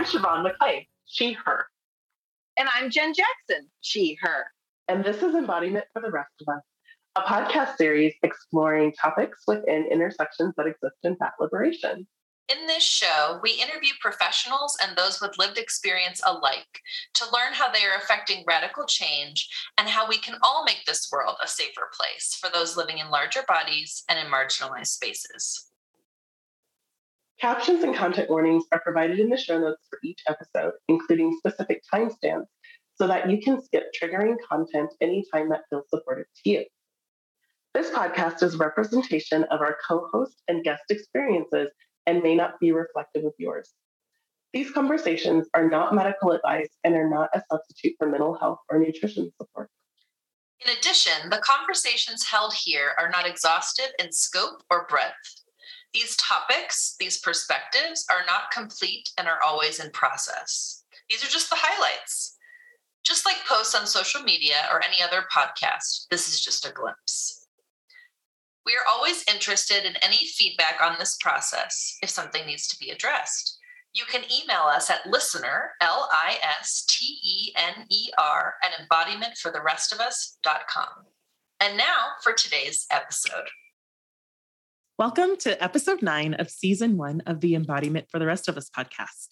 I'm Siobhan McClay, she, her. And I'm Jen Jackson, she, her. And this is Embodiment for the Rest of Us, a podcast series exploring topics within intersections that exist in fat liberation. In this show, we interview professionals and those with lived experience alike to learn how they are affecting radical change and how we can all make this world a safer place for those living in larger bodies and in marginalized spaces. Captions and content warnings are provided in the show notes for each episode, including specific timestamps, so that you can skip triggering content anytime that feels supportive to you. This podcast is a representation of our co host and guest experiences and may not be reflective of yours. These conversations are not medical advice and are not a substitute for mental health or nutrition support. In addition, the conversations held here are not exhaustive in scope or breadth. These topics, these perspectives are not complete and are always in process. These are just the highlights. Just like posts on social media or any other podcast, this is just a glimpse. We are always interested in any feedback on this process if something needs to be addressed. You can email us at listener, L I S T E N E R, at embodimentfortherestofus.com. And now for today's episode. Welcome to episode nine of season one of the Embodiment for the Rest of Us podcast.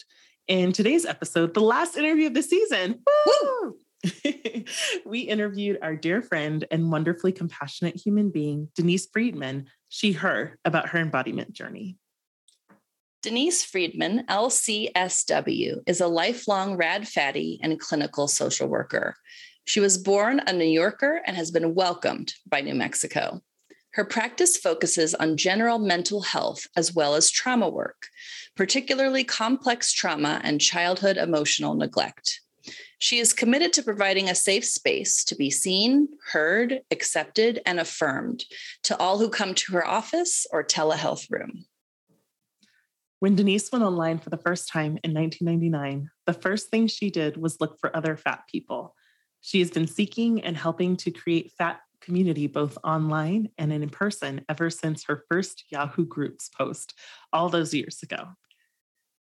In today's episode, the last interview of the season. Woo! we interviewed our dear friend and wonderfully compassionate human being, Denise Friedman, she, her, about her embodiment journey. Denise Friedman, LCSW, is a lifelong rad fatty and clinical social worker. She was born a New Yorker and has been welcomed by New Mexico. Her practice focuses on general mental health as well as trauma work, particularly complex trauma and childhood emotional neglect. She is committed to providing a safe space to be seen, heard, accepted, and affirmed to all who come to her office or telehealth room. When Denise went online for the first time in 1999, the first thing she did was look for other fat people. She has been seeking and helping to create fat community both online and in person ever since her first Yahoo Groups post all those years ago.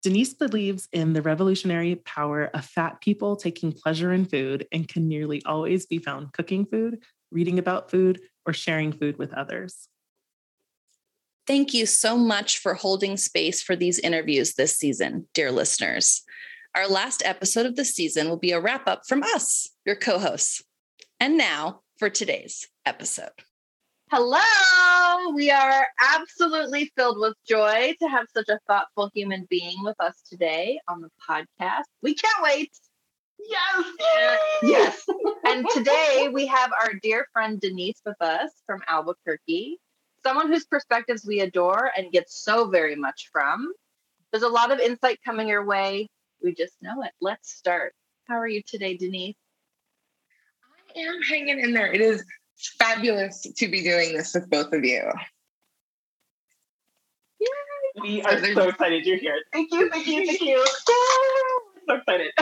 Denise believes in the revolutionary power of fat people taking pleasure in food and can nearly always be found cooking food, reading about food, or sharing food with others. Thank you so much for holding space for these interviews this season, dear listeners. Our last episode of the season will be a wrap up from us, your co hosts. And now for today's episode. Hello. We are absolutely filled with joy to have such a thoughtful human being with us today on the podcast. We can't wait. Yes. Yes. and today we have our dear friend Denise with us from Albuquerque, someone whose perspectives we adore and get so very much from. There's a lot of insight coming your way. We just know it. Let's start. How are you today, Denise? I am hanging in there. It is fabulous to be doing this with both of you. We are so excited you're here. Thank you, thank you, thank you. so excited.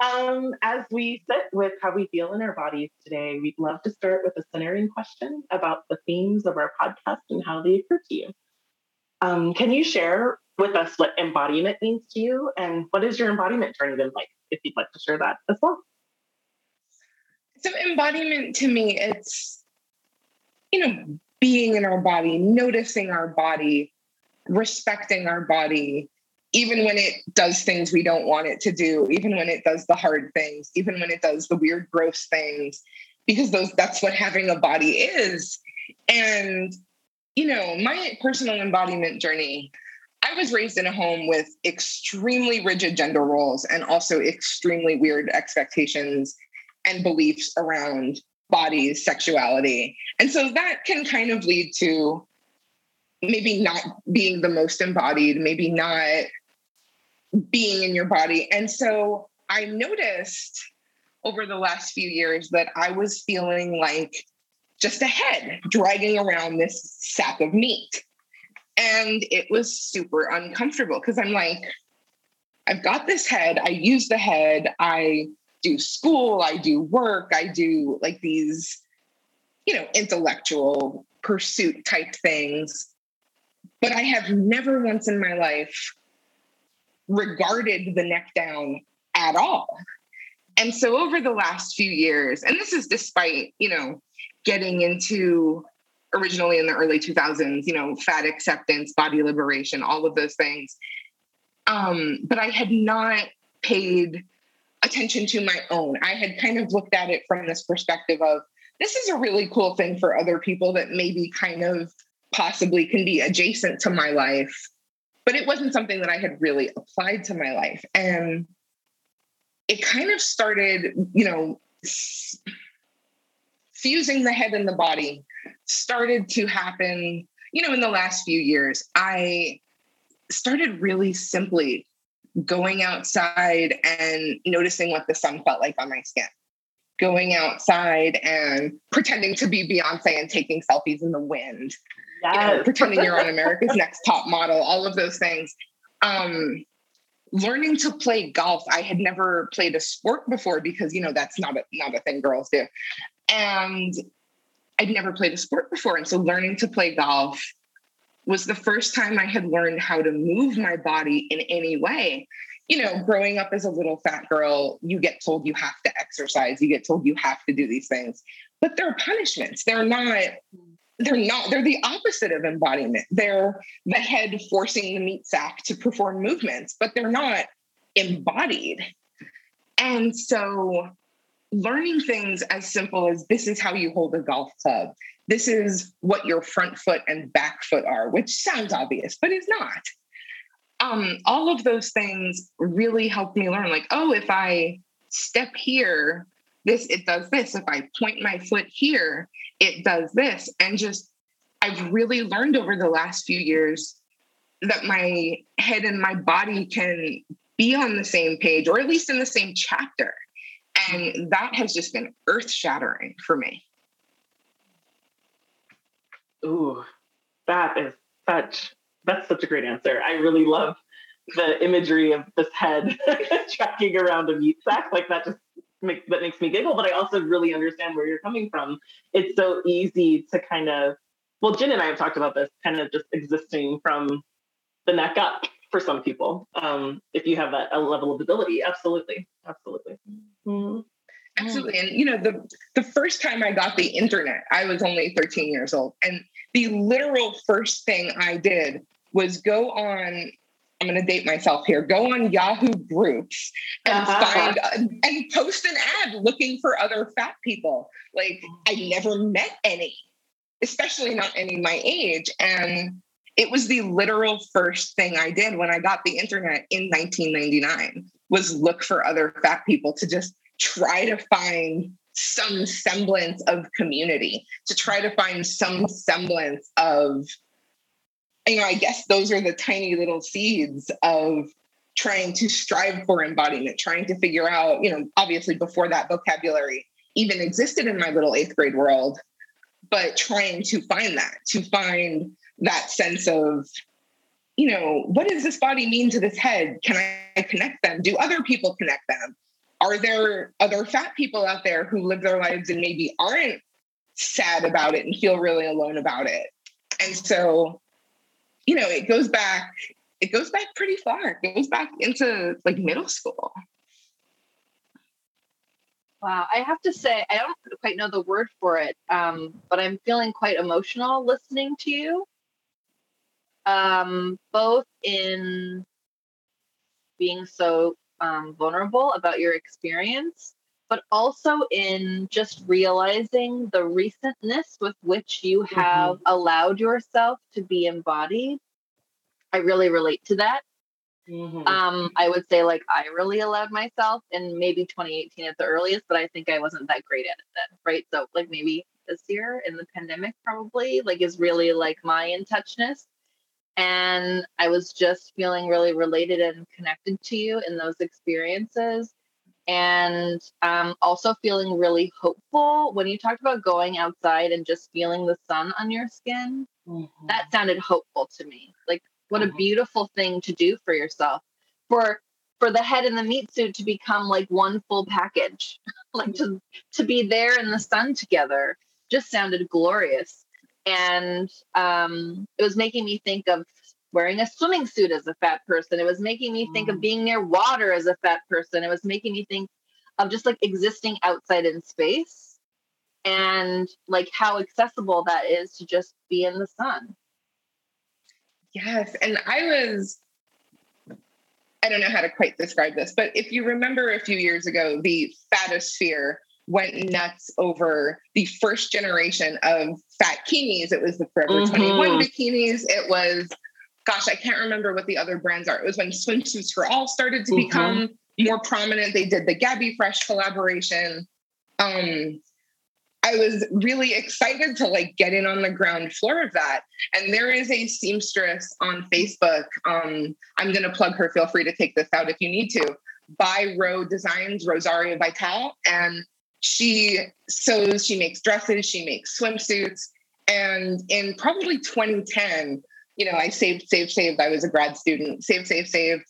um, as we sit with how we feel in our bodies today, we'd love to start with a centering question about the themes of our podcast and how they occur to you. Um, can you share with us what embodiment means to you and what is your embodiment journey been like, if you'd like to share that as well? So embodiment to me, it's, you know, being in our body, noticing our body, respecting our body, even when it does things we don't want it to do, even when it does the hard things, even when it does the weird, gross things, because those that's what having a body is. And, you know, my personal embodiment journey, I was raised in a home with extremely rigid gender roles and also extremely weird expectations and beliefs around bodies, sexuality. And so that can kind of lead to maybe not being the most embodied, maybe not being in your body. And so I noticed over the last few years that I was feeling like just a head dragging around this sack of meat. And it was super uncomfortable because I'm like, I've got this head, I use the head, I do school, I do work, I do like these, you know, intellectual pursuit type things. But I have never once in my life regarded the neck down at all. And so over the last few years, and this is despite, you know, getting into originally in the early 2000s, you know, fat acceptance, body liberation, all of those things. Um, but I had not paid attention to my own. I had kind of looked at it from this perspective of this is a really cool thing for other people that maybe kind of possibly can be adjacent to my life. But it wasn't something that I had really applied to my life. And it kind of started, you know, fusing the head and the body started to happen, you know, in the last few years. I started really simply going outside and noticing what the sun felt like on my skin. Going outside and pretending to be Beyonce and taking selfies in the wind. Yes. You know, pretending you're on America's Next Top Model, all of those things. Um, learning to play golf. I had never played a sport before because you know that's not a not a thing girls do, and I'd never played a sport before, and so learning to play golf was the first time I had learned how to move my body in any way. You know, growing up as a little fat girl, you get told you have to exercise, you get told you have to do these things, but they're punishments. They're not they're not they're the opposite of embodiment they're the head forcing the meat sack to perform movements but they're not embodied and so learning things as simple as this is how you hold a golf club this is what your front foot and back foot are which sounds obvious but is not um, all of those things really helped me learn like oh if i step here this it does this if i point my foot here it does this. And just, I've really learned over the last few years that my head and my body can be on the same page or at least in the same chapter. And that has just been earth shattering for me. Ooh, that is such that's such a great answer. I really love the imagery of this head tracking around a meat sack. Like that just make, that makes me giggle, but I also really understand where you're coming from. It's so easy to kind of, well, Jen and I have talked about this kind of just existing from the neck up for some people. Um, if you have that a level of ability, absolutely, absolutely. Mm-hmm. Absolutely. And you know, the the first time I got the internet, I was only 13 years old. And the literal first thing I did was go on I'm going to date myself here. Go on Yahoo groups and uh-huh. find uh, and post an ad looking for other fat people. Like I never met any, especially not any my age. And it was the literal first thing I did when I got the internet in 1999 was look for other fat people to just try to find some semblance of community, to try to find some semblance of you know, I guess those are the tiny little seeds of trying to strive for embodiment, trying to figure out, you know, obviously before that vocabulary even existed in my little eighth grade world, but trying to find that, to find that sense of, you know, what does this body mean to this head? Can I connect them? Do other people connect them? Are there other fat people out there who live their lives and maybe aren't sad about it and feel really alone about it? And so you know, it goes back, it goes back pretty far. It goes back into like middle school. Wow, I have to say, I don't quite know the word for it, um, but I'm feeling quite emotional listening to you. Um, both in being so um, vulnerable about your experience, but also in just realizing the recentness with which you mm-hmm. have mm-hmm. allowed yourself to be embodied. I really relate to that. Mm-hmm. Um, I would say like I really allowed myself in maybe 2018 at the earliest, but I think I wasn't that great at it then, right? So like maybe this year in the pandemic probably like is really like my in touchness. And I was just feeling really related and connected to you in those experiences and um, also feeling really hopeful when you talked about going outside and just feeling the sun on your skin mm-hmm. that sounded hopeful to me like what mm-hmm. a beautiful thing to do for yourself for for the head and the meat suit to become like one full package like to to be there in the sun together just sounded glorious and um, it was making me think of wearing a swimming suit as a fat person. It was making me think of Mm. being near water as a fat person. It was making me think of just like existing outside in space and like how accessible that is to just be in the sun. Yes. And I was, I don't know how to quite describe this, but if you remember a few years ago, the fatosphere went nuts over the first generation of fat bikinis. It was the Forever Mhm. 21 bikinis. It was, gosh, I can't remember what the other brands are. It was when swimsuits for all started to Mhm. become more prominent. They did the GabiFresh collaboration. Um, I was really excited to like get in on the ground floor of that. And there is a seamstress on Facebook. Um, I'm going to plug her. Feel free to take this out if you need to. By Row Designs, Rosaria Vital, and she sews. She makes dresses. She makes swimsuits. And in probably 2010, you know, I saved, saved, saved. I was a grad student. Saved, saved, saved.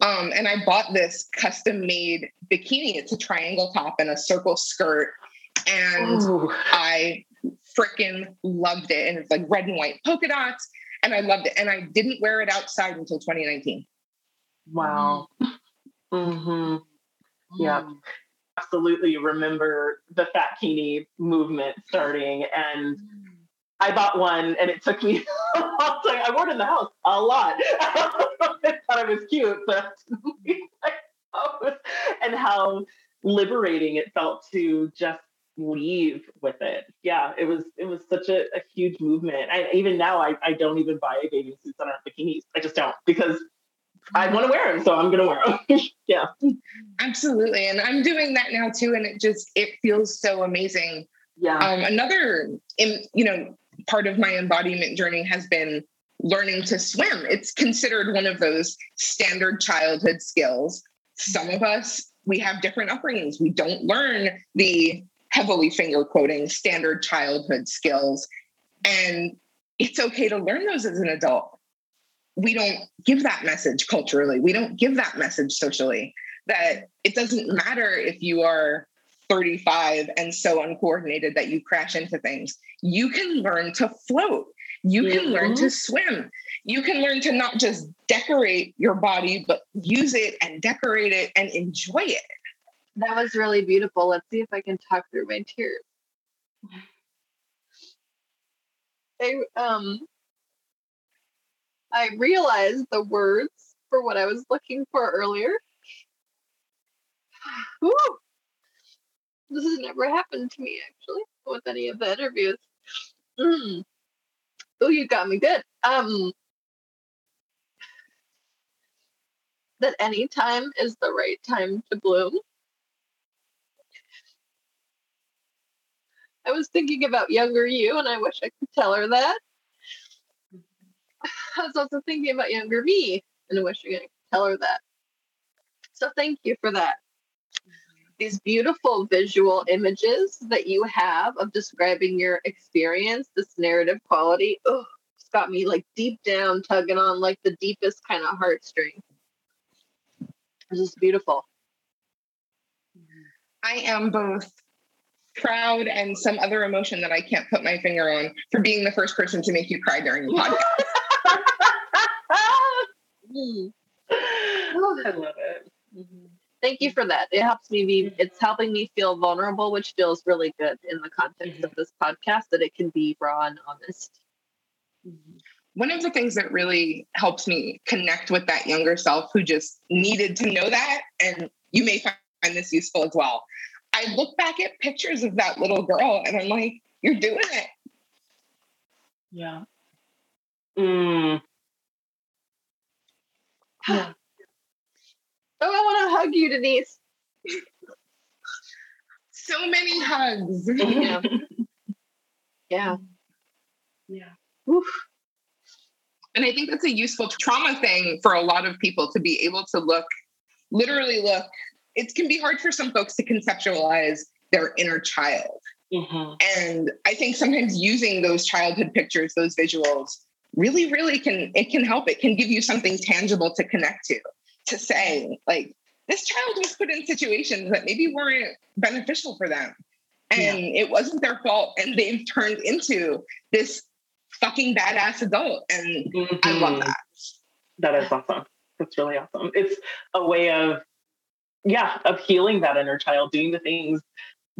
Um, and I bought this custom made bikini. It's a triangle top and a circle skirt. And Ooh. I freaking loved it. And it's like red and white polka dots. And I loved it. And I didn't wear it outside until 2019. Wow. Mm-hmm. Yeah. Absolutely remember the fat kini movement starting. And I bought one and it took me a long time. I wore it in the house a lot. I thought it was cute, but and how liberating it felt to just leave with it. Yeah, it was it was such a, a huge movement. And even now I, I don't even buy a bathing suits that aren't bikinis. I just don't because I want to wear them, so I'm gonna wear them. yeah. Absolutely. And I'm doing that now too. And it just, it feels so amazing. Yeah. Um, another, in, you know, part of my embodiment journey has been learning to swim. It's considered one of those standard childhood skills. Some of us, we have different upbringings. We don't learn the heavily finger quoting standard childhood skills. And it's okay to learn those as an adult. We don't give that message culturally. We don't give that message socially that it doesn't matter if you are 35 and so uncoordinated that you crash into things. You can learn to float. You can learn to swim. You can learn to not just decorate your body, but use it and decorate it and enjoy it. That was really beautiful. Let's see if I can talk through my tears. I um I realized the words for what I was looking for earlier. Whew. This has never happened to me actually with any of the interviews. Mm. Oh, you got me good. Um that any time is the right time to bloom. I was thinking about younger you, and I wish I could tell her that. I was also thinking about younger me, and I wish I could tell her that. So thank you for that. These beautiful visual images that you have of describing your experience, this narrative quality, oh, it's got me like deep down tugging on like the deepest kind of heartstring. This is beautiful. I am both proud and some other emotion that I can't put my finger on for being the first person to make you cry during the podcast. I love it. Mm-hmm. Thank you mm-hmm. for that. It helps me be, mm-hmm. it's helping me feel vulnerable, which feels really good in the context of this podcast that it can be raw and honest. One of the things that really helps me connect with that younger self who just needed to know that, and you may find this useful as well. I look back at pictures of that little girl and I'm like, you're doing it. Yeah. Mm. Oh, I want to hug you, Denise. So many hugs. Yeah. yeah. Yeah. Oof. And I think that's a useful trauma thing for a lot of people to be able to look, literally look. It can be hard for some folks to conceptualize their inner child. Mhm. And I think sometimes using those childhood pictures, those visuals, really, really can it can help. It can give you something tangible to connect to, to say, like, this child was put in situations that maybe weren't beneficial for them. And it wasn't their fault. And they've turned into this fucking badass adult. And I love Mhm. that. That is awesome. That's really awesome. It's a way of, yeah, of healing that inner child, doing the things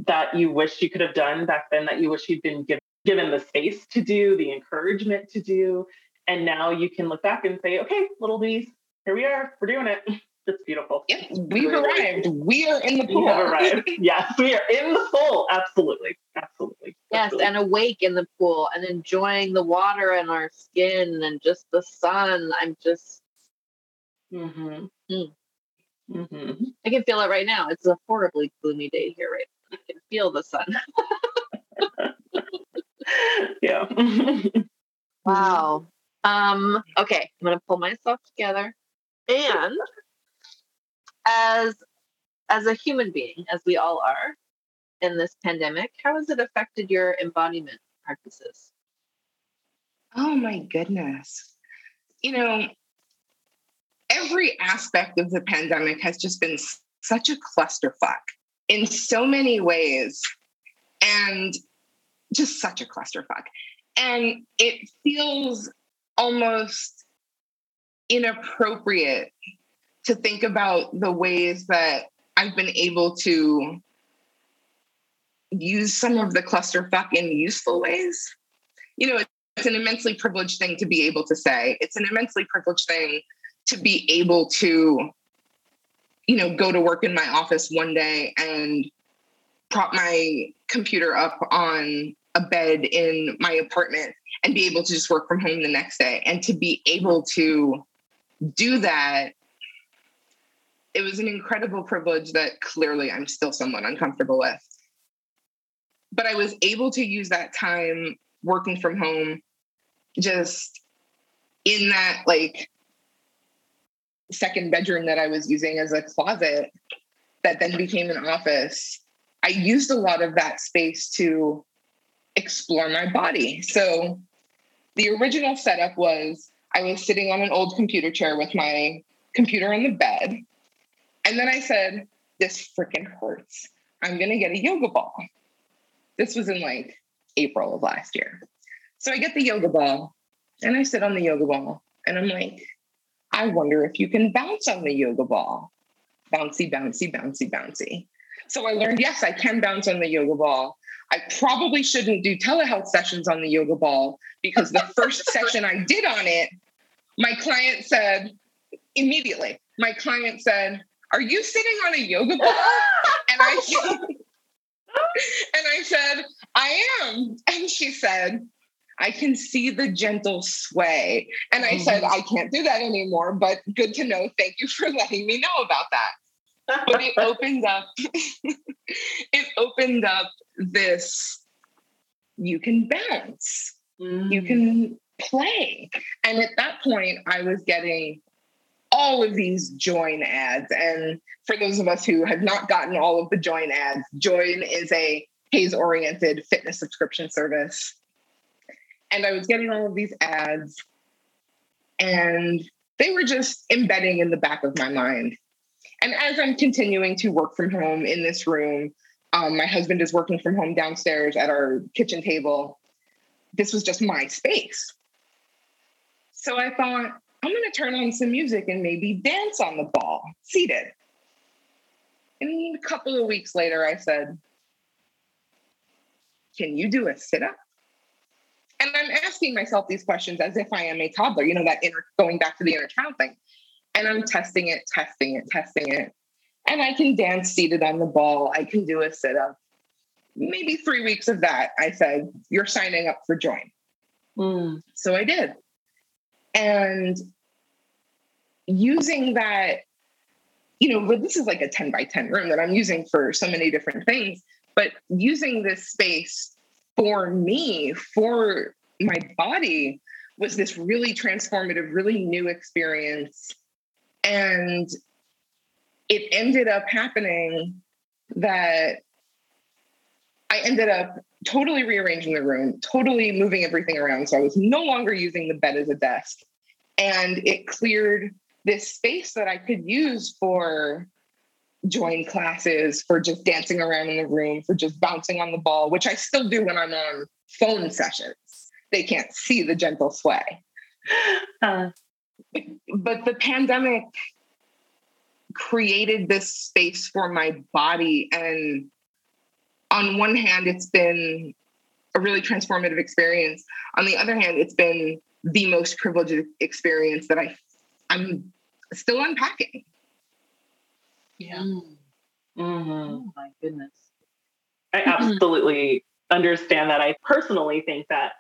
that you wish you could have done back then, that you wish you'd been given, given the space to do, the encouragement to do. And now you can look back and say, okay, little bees, here we are, we're doing it. It's beautiful. Yep, we've arrived. We are in the pool. We have arrived. yes, we are in the pool. Absolutely. Absolutely. Yes, Absolutely. and awake in the pool and enjoying the water in our skin and just the sun. I'm just, Mm-hmm. Mm. Mm-hmm. I can feel it right now. It's a horribly gloomy day here right now. I can feel the sun. yeah. Wow. Um, okay, I'm gonna pull myself together. And as as a human being, as we all are in this pandemic, how has it affected your embodiment practices? Oh my goodness. You know, every aspect of the pandemic has just been such a clusterfuck in so many ways and just such a clusterfuck. And it feels almost inappropriate to think about the ways that I've been able to use some of the clusterfuck in useful ways. You know, it's an immensely privileged thing to be able to say. It's an immensely privileged thing to be able to, you know, go to work in my office one day and prop my computer up on a bed in my apartment and be able to just work from home the next day. And to be able to do that, it was an incredible privilege that clearly I'm still somewhat uncomfortable with. But I was able to use that time working from home just in that like second bedroom that I was using as a closet that then became an office. I used a lot of that space to explore my body. So the original setup was I was sitting on an old computer chair with my computer on the bed. And then I said, This freaking hurts. I'm going to get a yoga ball. This was in like April of last year. So I get the yoga ball and I sit on the yoga ball and I'm like, I wonder if you can bounce on the yoga ball. Bouncy, bouncy, bouncy, bouncy. So I learned, yes, I can bounce on the yoga ball. I probably shouldn't do telehealth sessions on the yoga ball because the first session I did on it, my client said immediately, my client said, Are you sitting on a yoga ball? And I and I said, I am. And she said, I can see the gentle sway. And I said, mm-hmm. I can't do that anymore, but good to know. Thank you for letting me know about that. But it opened up, it opened up this you can bounce, you mm. can play. And at that point, I was getting all of these Joyn ads. And for those of us who have not gotten all of the Joyn ads, Joyn is a pays oriented fitness subscription service. And I was getting all of these ads, and they were just embedding in the back of my mind. And as I'm continuing to work from home in this room, um, my husband is working from home downstairs at our kitchen table. This was just my space. So I thought, I'm going to turn on some music and maybe dance on the ball, seated. And a couple of weeks later, I said, Can you do a sit up? And I'm asking myself these questions as if I am a toddler, you know, that inner, going back to the inner child thing. And I'm testing it, testing it, testing it. And I can dance seated on the ball. I can do a sit up. Maybe three weeks of that, I said, You're signing up for Joyn. Mm. So I did. And using that, you know, but this is like a 10 by 10 room that I'm using for so many different things, but using this space for me, for my body, was this really transformative, really new experience. And it ended up happening that I ended up totally rearranging the room, totally moving everything around. So I was no longer using the bed as a desk. And it cleared this space that I could use for Joyn classes, for just dancing around in the room, for just bouncing on the ball, which I still do when I'm on phone sessions. They can't see the gentle sway. Uh, but the pandemic created this space for my body. And on one hand it's been a really transformative experience. On the other hand it's been the most privileged experience that i i'm still unpacking. Yeah. Mm-hmm. oh my goodness. I absolutely understand that. I personally think that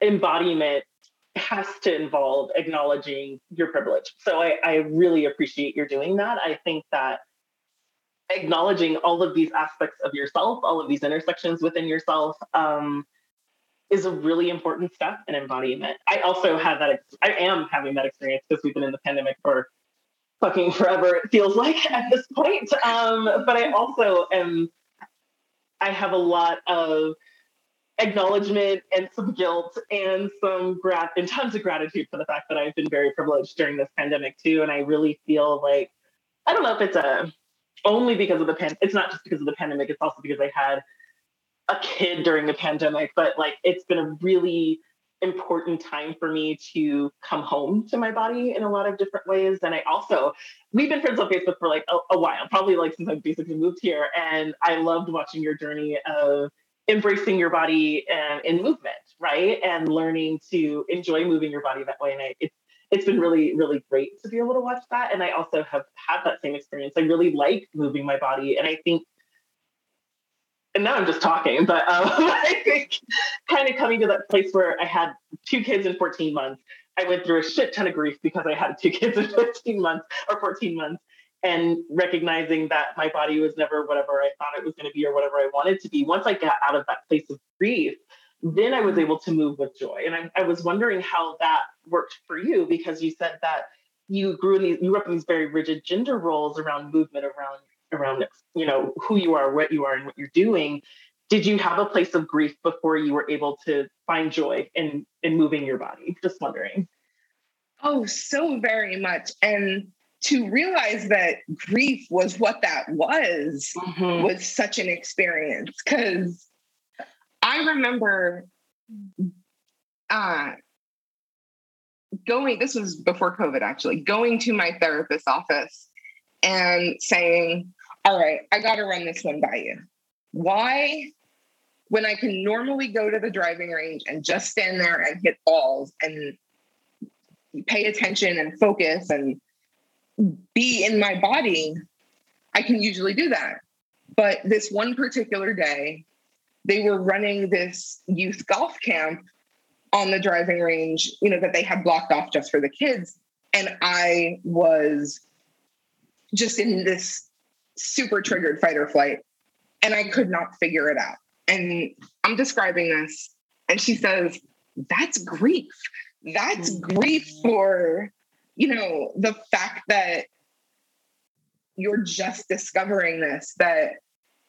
embodiment has to involve acknowledging your privilege. So I, I really appreciate you're doing that. I think that acknowledging all of these aspects of yourself, all of these intersections within yourself, um, is a really important step in embodiment. I also had that, I am having that experience because we've been in the pandemic for fucking forever, it feels like at this point. Um, but I also am, I have a lot of acknowledgement and some guilt and some grat and tons of gratitude for the fact that I've been very privileged during this pandemic too. And I really feel like I don't know if it's a only because of the pan. It's not just because of the pandemic. It's also because I had a kid during the pandemic. But like, it's been a really important time for me to come home to my body in a lot of different ways. And I also, we've been friends on Facebook for like a, a while, probably like since I basically moved here. And I loved watching your journey of embracing your body and in movement, right? And learning to enjoy moving your body that way. And I, it's it's been really, really great to be able to watch that. And I also have had that same experience. I really like moving my body. And I think, and now I'm just talking, but um, I think kind of coming to that place where I had two kids in 14 months, I went through a shit ton of grief because I had two kids in 15 months or 14 months and recognizing that my body was never whatever I thought it was going to be or whatever I wanted to be. Once I got out of that place of grief, then I was able to move with joy. And I, I was wondering how that worked for you because you said that you grew in these, you grew up in these very rigid gender roles around movement, around around you know who you are, what you are, and what you're doing. Did you have a place of grief before you were able to find joy in in moving your body? Just wondering. Oh, so very much. And to realize that grief was what that was mm-hmm. was such an experience because I remember uh, going, this was before COVID actually, going to my therapist's office and saying, All right, I got to run this one by you. Why, when I can normally go to the driving range and just stand there and hit balls and pay attention and focus and be in my body, I can usually do that. But this one particular day, they were running this youth golf camp on the driving range, you know, that they had blocked off just for the kids. And I was just in this super triggered fight or flight, and I could not figure it out. And I'm describing this, and she says, That's grief. That's mm-hmm. grief for you know, the fact that you're just discovering this, that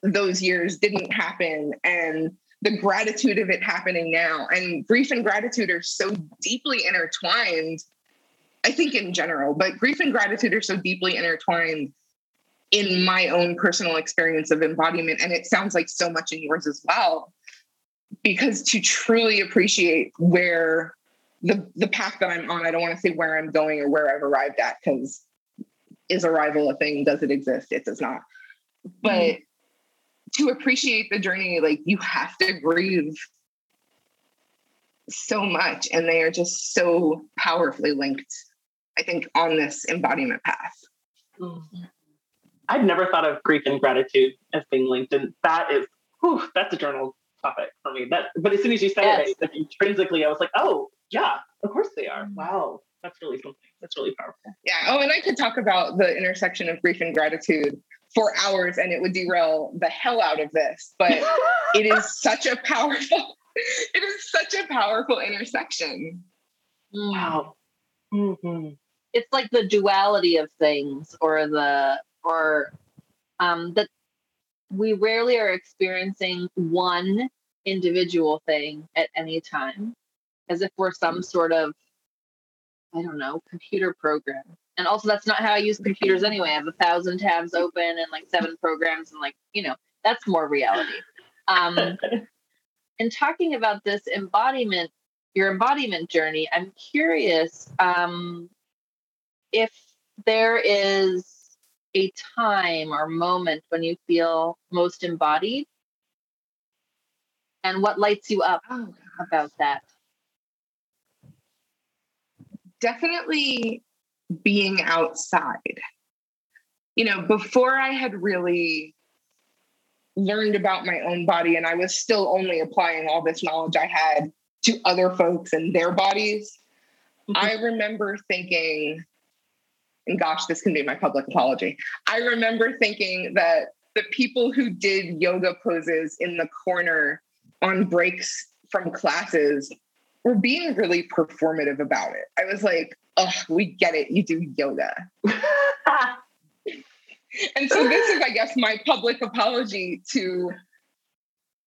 those years didn't happen, and the gratitude of it happening now. And grief and gratitude are so deeply intertwined, I think in general, but grief and gratitude are so deeply intertwined in my own personal experience of embodiment. And it sounds like so much in yours as well. Because to truly appreciate where the the path that I'm on, I don't want to say where I'm going or where I've arrived at because is arrival a thing? Does it exist? It does not. But mm-hmm. to appreciate the journey, like you have to grieve so much, and they are just so powerfully linked. I think on this embodiment path. Mm-hmm. I'd never thought of grief and gratitude as being linked, and that is, whew, that's a journal topic for me. That, but as soon as you said yes. it, intrinsically, I was like, oh, yeah, of course they are. Wow. That's really something. That's really powerful. Yeah. Oh, and I could talk about the intersection of grief and gratitude for hours and it would derail the hell out of this, but it is such a powerful, it is such a powerful intersection. Wow. Mm-hmm. It's like the duality of things or the, or um, that we rarely are experiencing one individual thing at any time as if we're some sort of I don't know, computer program. And also that's not how I use computers anyway. I have a thousand tabs open and like seven programs and like, you know, that's more reality. Um in talking about this embodiment, your embodiment journey, I'm curious, um, if there is a time or moment when you feel most embodied and what lights you up Oh, about that. definitely being outside. You know, before I had really learned about my own body and I was still only applying all this knowledge I had to other folks and their bodies, mm-hmm. I remember thinking, and gosh, this can be my public apology. I remember thinking that the people who did yoga poses in the corner on breaks from classes were being really performative about it. I was like, oh, we get it. You do yoga. And so this is, I guess, my public apology to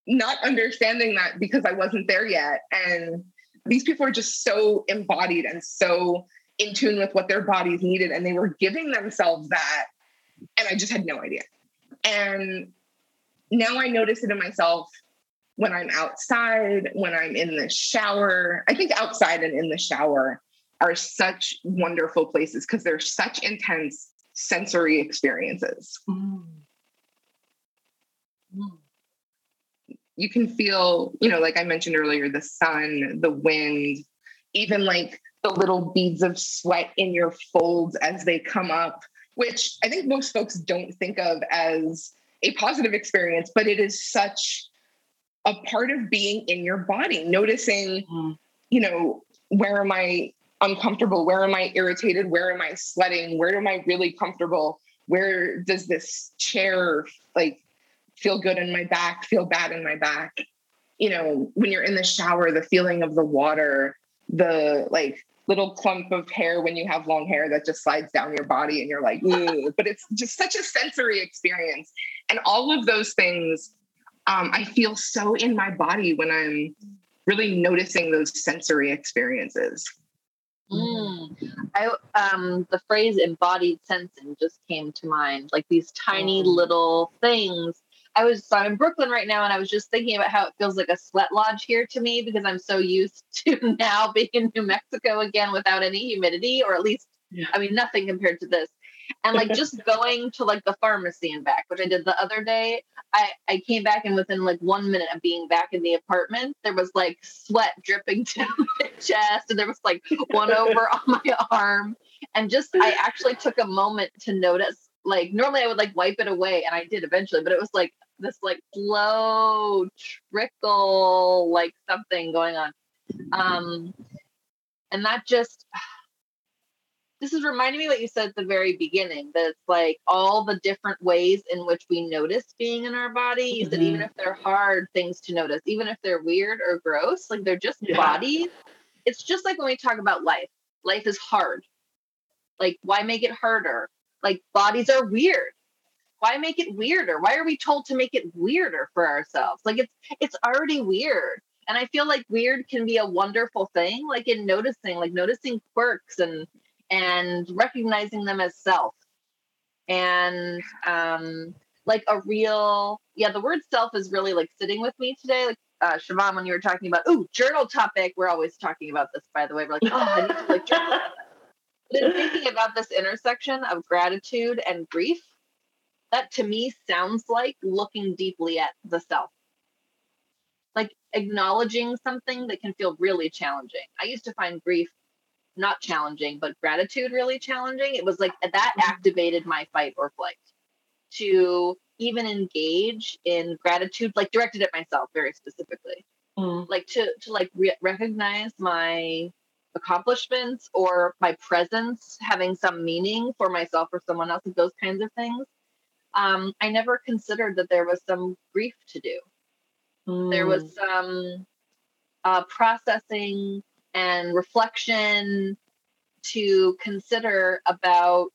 not understanding that because I wasn't there yet. And these people are just so embodied and so in tune with what their bodies needed. And they were giving themselves that. And I just had no idea. And now I notice it in myself when I'm outside, when I'm in the shower. I think outside and in the shower are such wonderful places because they're such intense sensory experiences. Mm. Mm. You can feel, you know, like I mentioned earlier, the sun, the wind, even like the little beads of sweat in your folds as they come up, which I think most folks don't think of as a positive experience, but it is such a part of being in your body, noticing, Mm. you know, where am I uncomfortable? Where am I irritated? Where am I sweating? Where am I really comfortable? Where does this chair like feel good in my back, feel bad in my back? You know, when you're in the shower, the feeling of the water, the like little clump of hair when you have long hair that just slides down your body and you're like, but it's just such a sensory experience. And all of those things, um, I feel so in my body when I'm really noticing those sensory experiences. Mm. I um the phrase embodied sensing just came to mind. Like these tiny Mm. little things. I was so I'm in Brooklyn right now and I was just thinking about how it feels like a sweat lodge here to me because I'm so used to now being in New Mexico again without any humidity or at least Yeah. I mean nothing compared to this. And like just going to like the pharmacy and back, which I did the other day, I, I came back and within like one minute of being back in the apartment, there was like sweat dripping down my chest and there was like one over on my arm. And just I actually took a moment to notice. Like normally I would like wipe it away and I did eventually, but it was like this like slow trickle, like something going on. Um and that just this is reminding me what you said at the very beginning that it's like all the different ways in which we notice being in our body. You said even if they're hard things to notice, even if they're weird or gross, like they're just Yeah. bodies. It's just like when we talk about life. Life is hard. Like, why make it harder? Like, bodies are weird. Why make it weirder? Why are we told to make it weirder for ourselves? Like, it's it's already weird. And I feel like weird can be a wonderful thing, like in noticing, like noticing quirks and and recognizing them as self and um like a real yeah the word self is really like sitting with me today like uh Siobhan, when you were talking about oh journal topic we're always talking about this by the way we're like oh I need to like journal about that. but in thinking about this intersection of gratitude and grief that to me sounds like looking deeply at the self like acknowledging something that can feel really challenging i used to find grief not challenging, but gratitude really challenging. It was like that activated my fight or flight to even engage in gratitude, like directed at myself very specifically, Mm. like to to like re- recognize my accomplishments or my presence having some meaning for myself or someone else, those kinds of things. Um, I never considered that there was some grief to do there Mm. was some uh, processing and reflection to consider about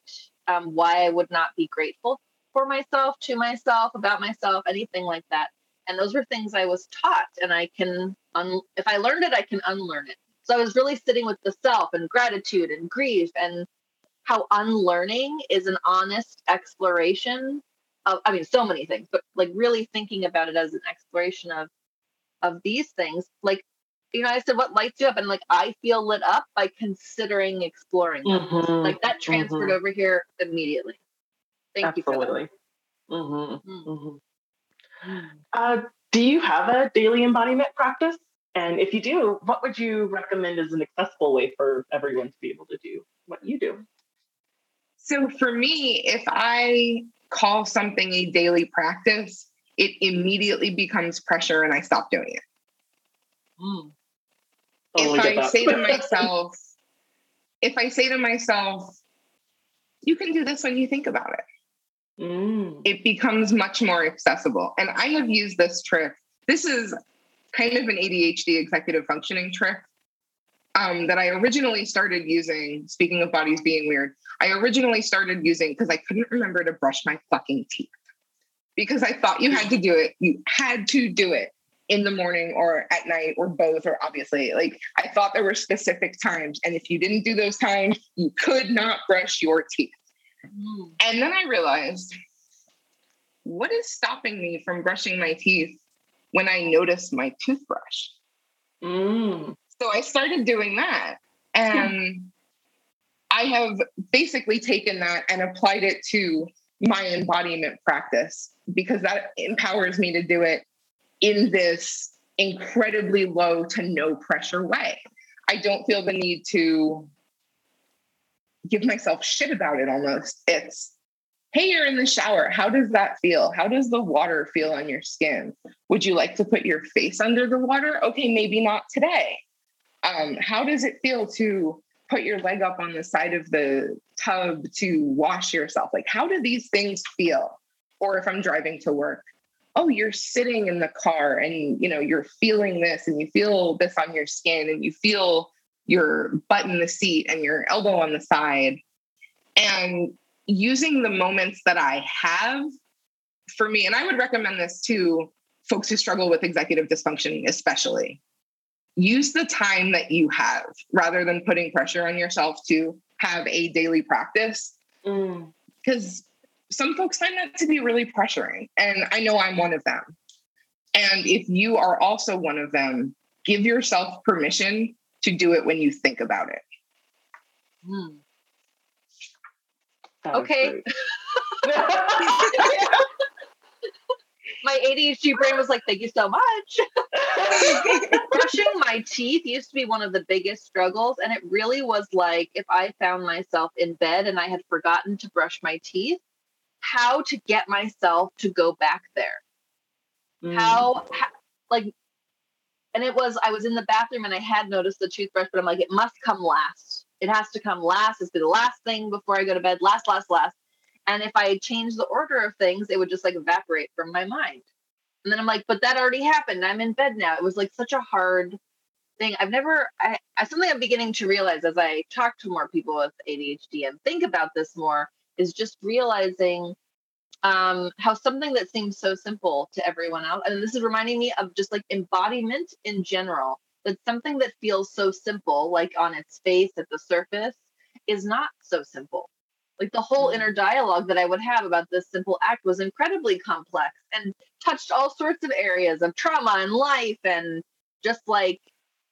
um, why I would not be grateful for myself, to myself, about myself, anything like that. And those were things I was taught, and I can, un- if I learned it, I can unlearn it. So I was really sitting with the self and gratitude and grief and how unlearning is an honest exploration of, I mean, so many things, but like really thinking about it as an exploration of of these things like you know, I said, what lights you up? And like, I feel lit up by considering exploring. Mhm, Like that transferred mhm. over here immediately. Thank you for that. Absolutely. Mm-hmm. Mm. hmm Uh, do you have a daily embodiment practice? And if you do, what would you recommend as an accessible way for everyone to be able to do what you do? So for me, if I call something a daily practice, it immediately becomes pressure and I stop doing it. Mm. Totally if I say to myself, if I say to myself, you can do this when you think about it, Mm. it becomes much more accessible. And I have used this trick. This is kind of an ADHD executive functioning trick um, that I originally started using. Speaking of bodies being weird, I originally started using because I couldn't remember to brush my fucking teeth because I thought you had to do it. You had to do it in the morning or at night or both, or obviously, like I thought there were specific times. And if you didn't do those times, you could not brush your teeth. Mm. And then I realized what is stopping me from brushing my teeth when I notice my toothbrush? Mm. So I started doing that. And I have basically taken that and applied it to my embodiment practice because that empowers me to do it in this incredibly low to no pressure way. I don't feel the need to give myself shit about it almost. It's, hey, you're in the shower. How does that feel? How does the water feel on your skin? Would you like to put your face under the water? Okay, maybe not today. Um, how does it feel to put your leg up on the side of the tub to wash yourself? Like, how do these things feel? Or if I'm driving to work, oh, you're sitting in the car and you know you're feeling this and you feel this on your skin and you feel your butt in the seat and your elbow on the side. And using the moments that I have for me, and I would recommend this to folks who struggle with executive dysfunction, especially. Use the time that you have rather than putting pressure on yourself to have a daily practice Mm. because some folks find that to be really pressuring. And I know I'm one of them. And if you are also one of them, give yourself permission to do it when you think about it. Mm. Okay. My ADHD brain was like, thank you so much. Brushing my teeth used to be one of the biggest struggles. And it really was like if I found myself in bed and I had forgotten to brush my teeth, how to get myself to go back there. Mm. How, how, like, and it was, I was in the bathroom and I had noticed the toothbrush, but I'm like, it must come last. It has to come last. It's the last thing before I go to bed. Last, last, last. And if I change the order of things, it would just like evaporate from my mind. And then I'm like, but that already happened. I'm in bed now. It was like such a hard thing. I've never, I, I something I'm beginning to realize as I talk to more people with ADHD and think about this more is just realizing um, how something that seems so simple to everyone else, and this is reminding me of just like embodiment in general, that something that feels so simple, like on its face at the surface, is not so simple. Like the whole inner dialogue that I would have about this simple act was incredibly complex and touched all sorts of areas of trauma and life and just like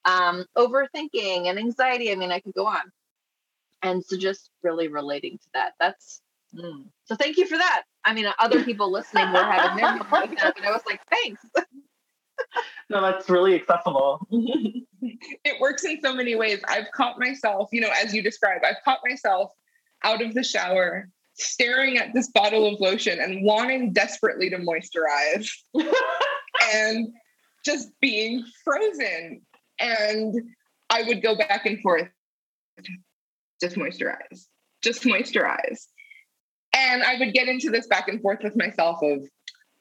um, overthinking and anxiety. I mean, I could go on. And so just really relating to that. That's mm. so thank you for that. I mean, other people listening were having their with that, and I was like, thanks. No, that's really accessible. it works in so many ways. I've caught myself, you know, as you describe, I've caught myself out of the shower staring at this bottle of lotion and wanting desperately to moisturize and just being frozen. And I would go back and forth, just moisturize, just moisturize. And I would get into this back and forth with myself of,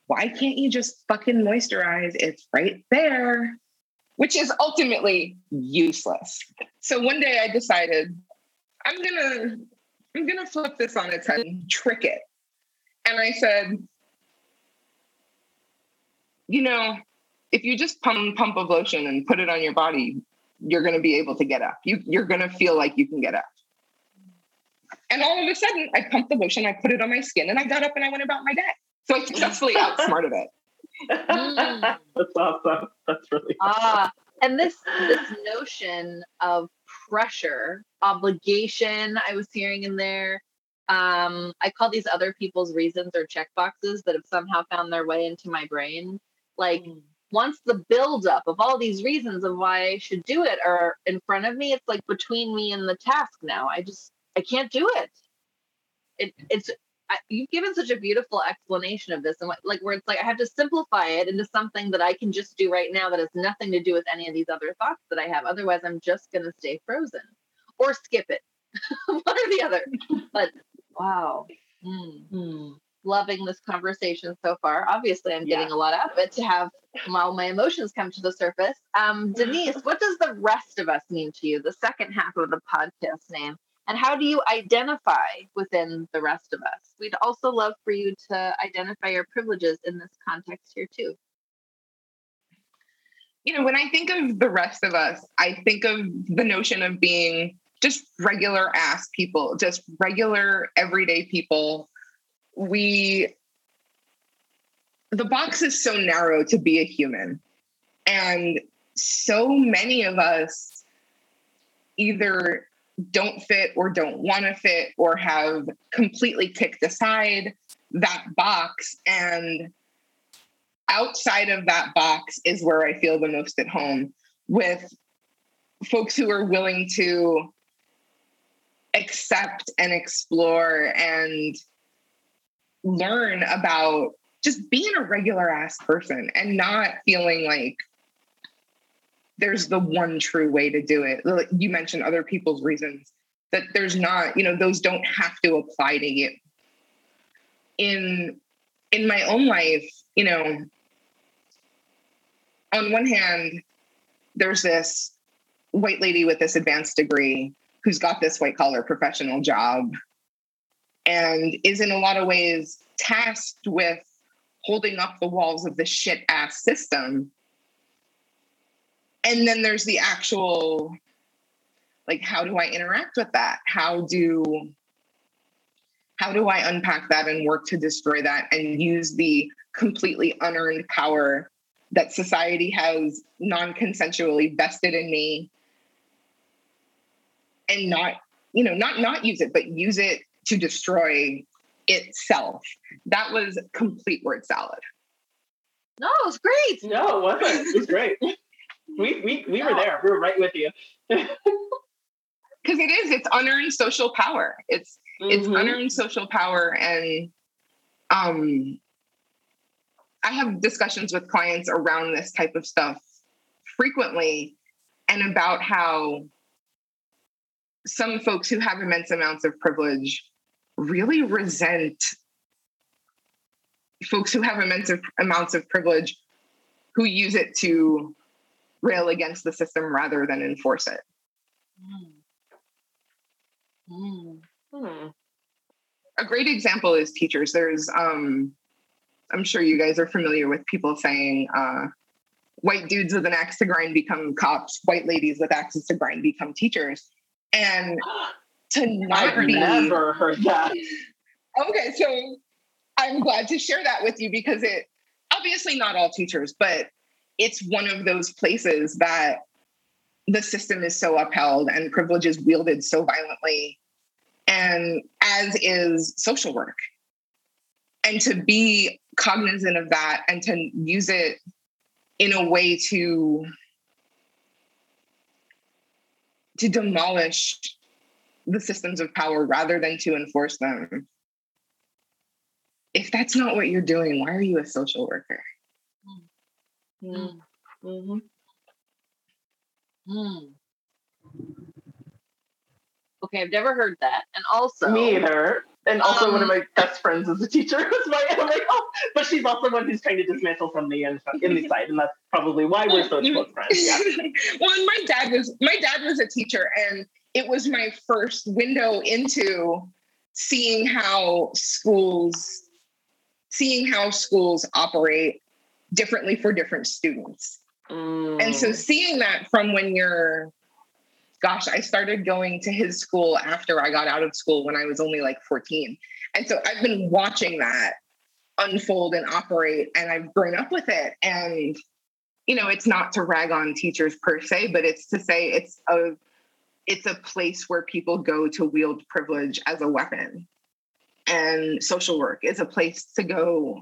why can't you just fucking moisturize? It's right there, which is ultimately useless. So one day I decided I'm gonna I'm gonna flip this on its head and trick it. And I said, you know, if you just pump pump of lotion and put it on your body, you're gonna be able to get up. You you're gonna feel like you can get up. And all of a sudden, I pumped the lotion, I put it on my skin, and I got up and I went about my day. So I successfully outsmarted it. Mm. That's awesome. That's really Ah, and this this notion of pressure, obligation, I was hearing in there. Um, I call these other people's reasons or check boxes that have somehow found their way into my brain. Like mm. once the buildup of all these reasons of why I should do it are in front of me, it's like between me and the task now. I just I can't do it. It it's I, you've given such a beautiful explanation of this and like where it's like i have to simplify it into something that i can just do right now that has nothing to do with any of these other thoughts that i have. Otherwise i'm just going to stay frozen or skip it one or the other. But wow. Mm-hmm. loving this conversation so far. Obviously i'm getting yeah. a lot out of it to have all my emotions come to the surface. Um, denise what does the rest of us mean to you? The second half of the podcast name and how do you identify within the rest of us? We'd also love for you to identify your privileges in this context here, too. You know, when I think of the rest of us, I think of the notion of being just regular ass people, just regular everyday people. We, the box is so narrow to be a human. And so many of us either don't fit or don't want to fit or have completely kicked aside that box. And outside of that box is where I feel the most at home with folks who are willing to accept and explore and learn about just being a regular ass person and not feeling like there's the one true way to do it. You mentioned other people's reasons that there's not, you know, those don't have to apply to you. In in my own life, you know, on one hand, there's this white lady with this advanced degree who's got this white collar professional job and is in a lot of ways tasked with holding up the walls of the shit ass system and then there's the actual like how do i interact with that? How do how do i unpack that and work to destroy that and use the completely unearned power that society has non-consensually vested in me? And not you know not not use it but use it to destroy itself. That was complete word salad. No it was great. No it wasn't. It was great we we we were there. We were right with you. Because it is, it's unearned social power. It's mm-hmm. it's unearned social power, and um, I have discussions with clients around this type of stuff frequently, and about how some folks who have immense amounts of privilege really resent folks who have immense amounts of privilege who use it to rail against the system rather than enforce it. Mm. Mm. A great example is teachers. There's, um, I'm sure you guys are familiar with people saying, uh, white dudes with an axe to grind become cops, white ladies with axes to grind become teachers. And to not I've be. never heard that. Okay, so I'm glad to share that with you because it obviously not all teachers, but it's one of those places that the system is so upheld and privilege is wielded so violently and as is social work. And to be cognizant of that and to use it in a way to to demolish the systems of power rather than to enforce them. If that's not what you're doing why are you a social worker Mm. Mm-hmm. Mm. Okay, I've never heard that. And also Me either. And also um, one of um, my best friends is a teacher who's my I'm like, oh, but she's also one who's trying to dismantle from the inside, inside and that's probably why we're so close friends. Yeah. well, and my dad was my dad was a teacher, and it was my first window into seeing how schools seeing how schools operate differently for different students. Mm. And so mm. seeing that from when you're, gosh, I started going to his school after I got out of school when I was only like 14. And so I've been watching that unfold and operate, and I've grown up with it. And you know, it's not to rag on teachers per se, but it's to say it's a it's a place where people go to wield privilege as a weapon. And social work is a place to go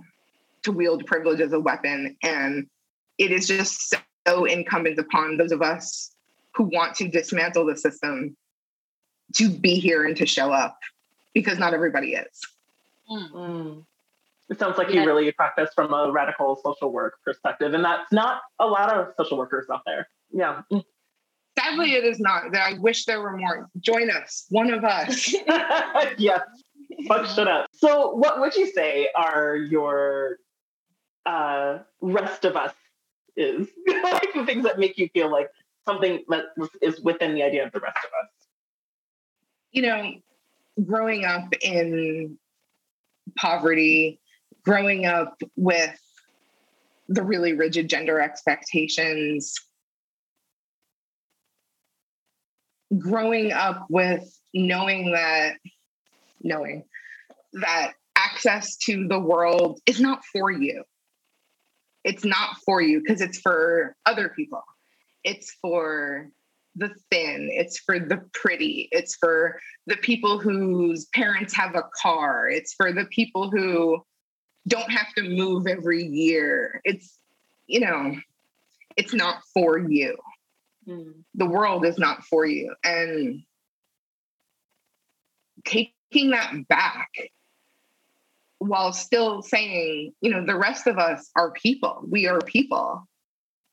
to wield privilege as a weapon. And it is just so incumbent upon those of us who want to dismantle the system to be here and to show up because not everybody is. Mm. It sounds like yeah. you really practice from a radical social work perspective, and that's not a lot of social workers out there. Yeah. Sadly, it is not. That I wish there were more. Join us, one of us. yes. Fuck shut up. So, what would you say are your uh, rest of us is like the things that make you feel like something that is within the idea of the rest of us? You know, growing up in poverty, growing up with the really rigid gender expectations, growing up with knowing that, knowing that access to the world is not for you. It's not for you because it's for other people. It's for the thin, it's for the pretty, it's for the people whose parents have a car, it's for the people who don't have to move every year. It's, you know, it's not for you. Mm. The world is not for you. And taking that back while still saying, you know, the rest of us are people. We are people.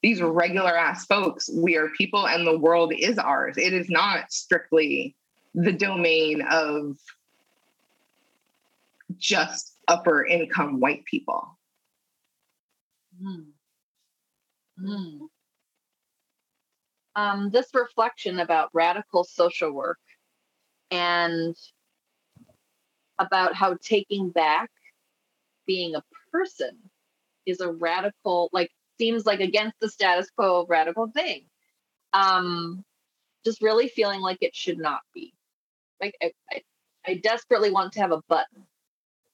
These regular ass folks. We are people and the world is ours. It is not strictly the domain of just upper income white people. Mm. Mm. Um, this reflection about radical social work and about how taking back being a person is a radical, like, seems like against the status quo radical thing. Um, just really feeling like it should not be. Like, I, I, I desperately want to have a button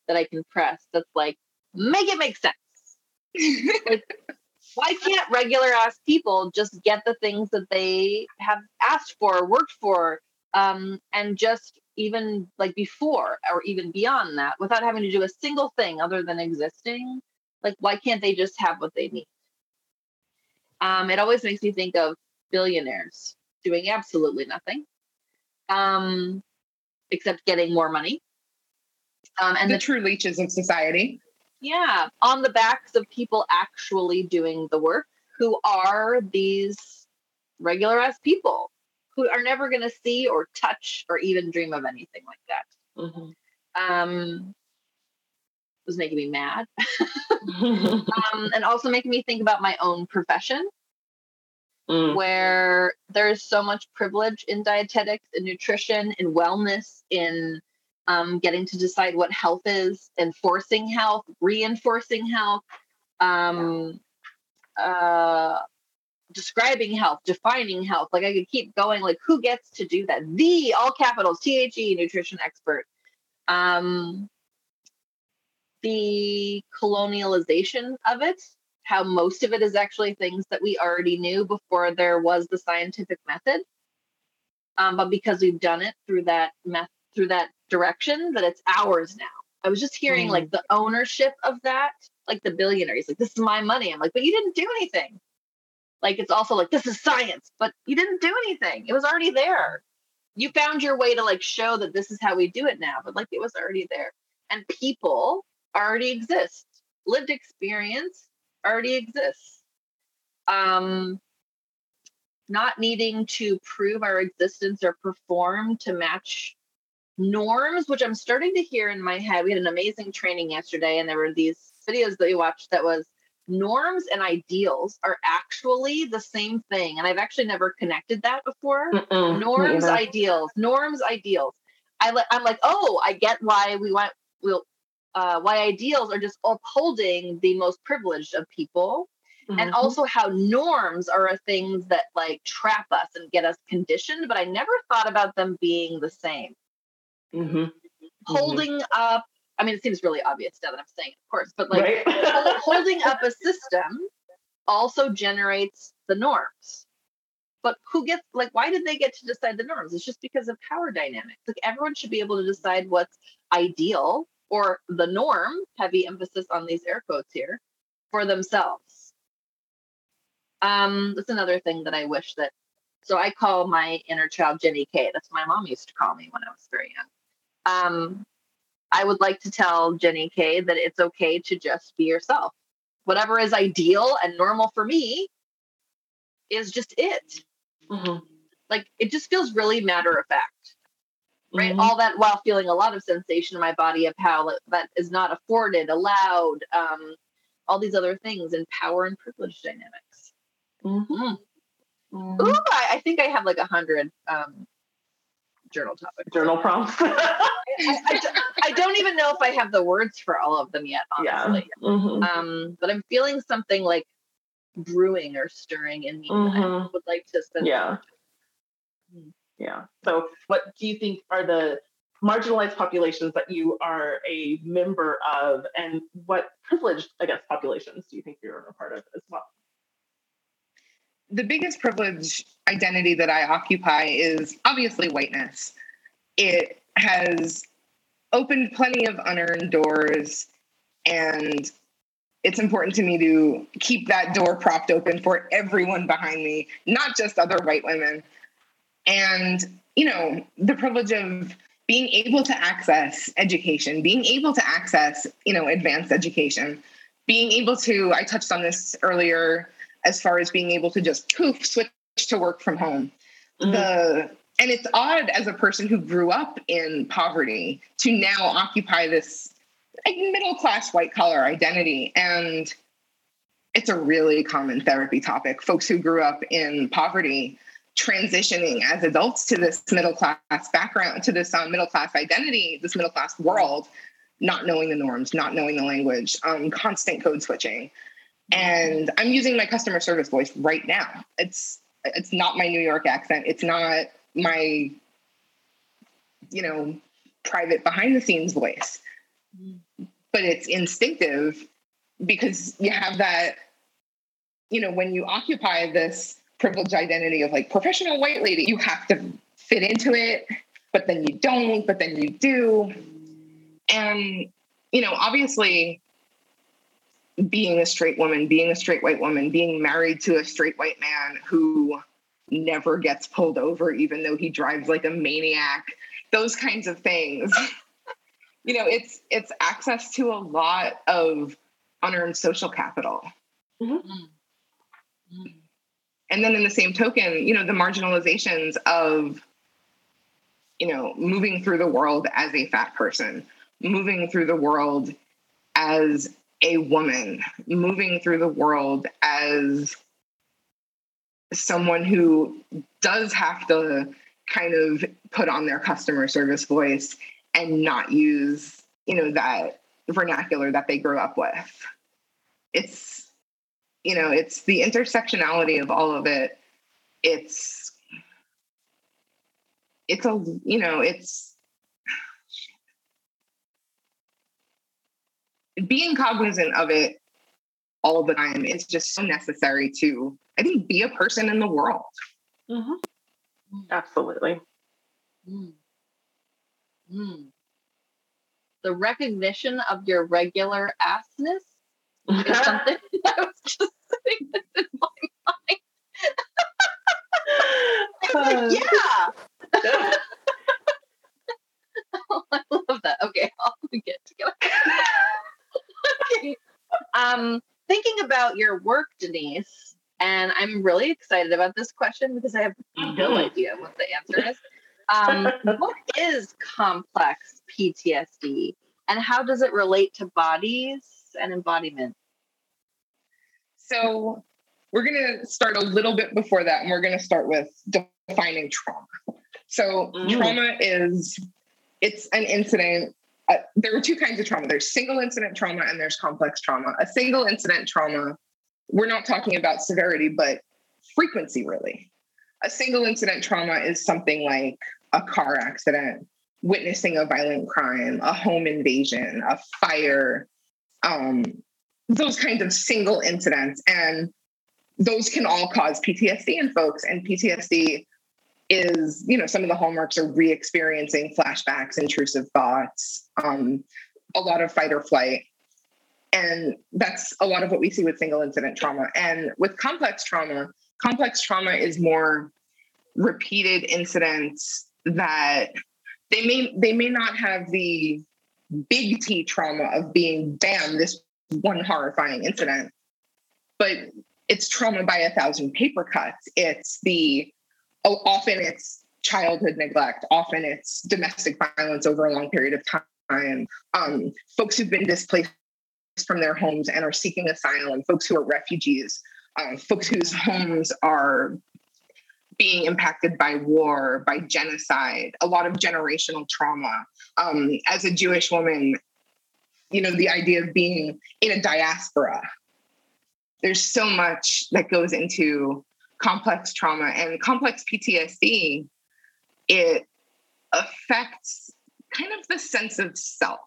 that I can press that's like, make it make sense. why can't regular ass people just get the things that they have asked for, worked for, um, and just even like before or even beyond that without having to do a single thing other than existing? Like, why can't they just have what they need? Um, it always makes me think of billionaires doing absolutely nothing um, except getting more money um, and the, the true leeches of society. Yeah, on the backs of people actually doing the work who are these regular ass people who are never going to see or touch or even dream of anything like that. Mm-hmm. Um, was making me mad, um, and also making me think about my own profession, mm. where there's so much privilege in dietetics, in nutrition, in wellness, in um, getting to decide what health is, enforcing health, reinforcing health, um, uh, describing health, defining health. Like I could keep going. Like who gets to do that? The all capitals T H E nutrition expert. Um, the colonialization of it, how most of it is actually things that we already knew before there was the scientific method. Um, but because we've done it through that method through that direction that it's ours now. I was just hearing mm. like the ownership of that, like the billionaires, like this is my money. I'm like, but you didn't do anything. Like it's also like this is science, but you didn't do anything. It was already there. You found your way to like show that this is how we do it now, but like it was already there. And people already exist. Lived experience already exists. Um not needing to prove our existence or perform to match norms, which I'm starting to hear in my head. We had an amazing training yesterday, and there were these videos that we watched that was norms and ideals are actually the same thing. And I've actually never connected that before. Mm-mm, norms, ideals, norms, ideals. I le- I'm like, oh, I get why we want we'll uh, why ideals are just upholding the most privileged of people. Mm-hmm. And also how norms are things that like trap us and get us conditioned, but I never thought about them being the same. Mm-hmm. Holding mm-hmm. up, I mean, it seems really obvious now that I'm saying it, of course, but like right? holding up a system also generates the norms. But who gets like why did they get to decide the norms? It's just because of power dynamics. Like everyone should be able to decide what's ideal or the norm, heavy emphasis on these air quotes here, for themselves. Um, that's another thing that I wish that so I call my inner child Jenny K. That's what my mom used to call me when I was very young. Um, I would like to tell Jenny K that it's okay to just be yourself. Whatever is ideal and normal for me is just it. Mhm. Like it just feels really matter of fact, right? Mhm. All that while feeling a lot of sensation in my body of how that- that is not afforded, allowed, um, all these other things and power and privilege dynamics. Mhm. Mm. Mhm. Ooh, I, I think I have like a hundred um, journal topics. Journal prompts. I, I I don't even know if I have the words for all of them yet, yeah. honestly. Mhm. Um, but I'm feeling something like brewing or stirring in me that I would like to spend. Yeah. Mm. Yeah. So, what do you think are the marginalized populations that you are a member of, and what privileged, I guess, populations do you think you're a part of as well? The biggest privilege identity that I occupy is obviously whiteness. It has opened plenty of unearned doors, and it's important to me to keep that door propped open for everyone behind me, not just other white women. And, you know, the privilege of being able to access education, being able to access, you know, advanced education, being able to, I touched on this earlier, as far as being able to just poof switch to work from home. Mhm. the and it's odd as a person who grew up in poverty to now occupy this like middle class white collar identity. And it's a really common therapy topic. Folks who grew up in poverty transitioning as adults to this middle class background to this um, middle class identity this middle class world not knowing the norms not knowing the language um, constant code switching and i'm using my customer service voice right now. It's it's not my new york accent. It's not my you know private behind the scenes voice. But it's instinctive because you have that you know when you occupy this privileged identity of like professional white lady you have to fit into it but then you don't but then you do. And you know obviously being a straight woman, being a straight white woman, being married to a straight white man who never gets pulled over, even though he drives like a maniac, those kinds of things. you know, it's it's access to a lot of unearned social capital. Mm. And then in the same token, you know, the marginalizations of, you know, moving through the world as a fat person, moving through the world as a woman moving through the world as someone who does have to kind of put on their customer service voice and not use you know that vernacular that they grew up with. It's you know it's the intersectionality of all of it. It's it's a you know it's being cognizant of it all the time is just so necessary to i think be a person in the world Mhm. Absolutely. Mm. Mm. The recognition of your regular assness is something I was just saying this in my mind. I was like, yeah. Um, thinking about your work, Denise, and I'm really excited about this question because I have no Mhm. idea what the answer is. Um, what is complex PTSD and how does it relate to bodies and embodiment? so we're going to start a little bit before that and we're going to start with defining trauma so Mm. trauma is it's an incident uh, there are two kinds of trauma. There's single incident trauma and there's complex trauma. A single incident trauma we're not talking about severity but frequency really. A single incident trauma is something like a car accident witnessing a violent crime a home invasion a fire um, those kinds of single incidents. And those can all cause PTSD in folks, and PTSD is, you know, some of the hallmarks are re-experiencing flashbacks, intrusive thoughts, um, a lot of fight or flight. And that's a lot of what we see with single incident trauma. And with complex trauma, complex trauma is more repeated incidents that they may they may not have the big T trauma of being bam this one horrifying incident, but it's trauma by a thousand paper cuts. It's the often it's childhood neglect. Often it's domestic violence over a long period of time. Um, folks who've been displaced from their homes and are seeking asylum. Folks who are refugees. Um, folks whose homes are being impacted by war, by genocide, a lot of generational trauma. Um, as a Jewish woman, you know, the idea of being in a diaspora there's so much that goes into complex trauma and complex PTSD. It affects kind of the sense of self,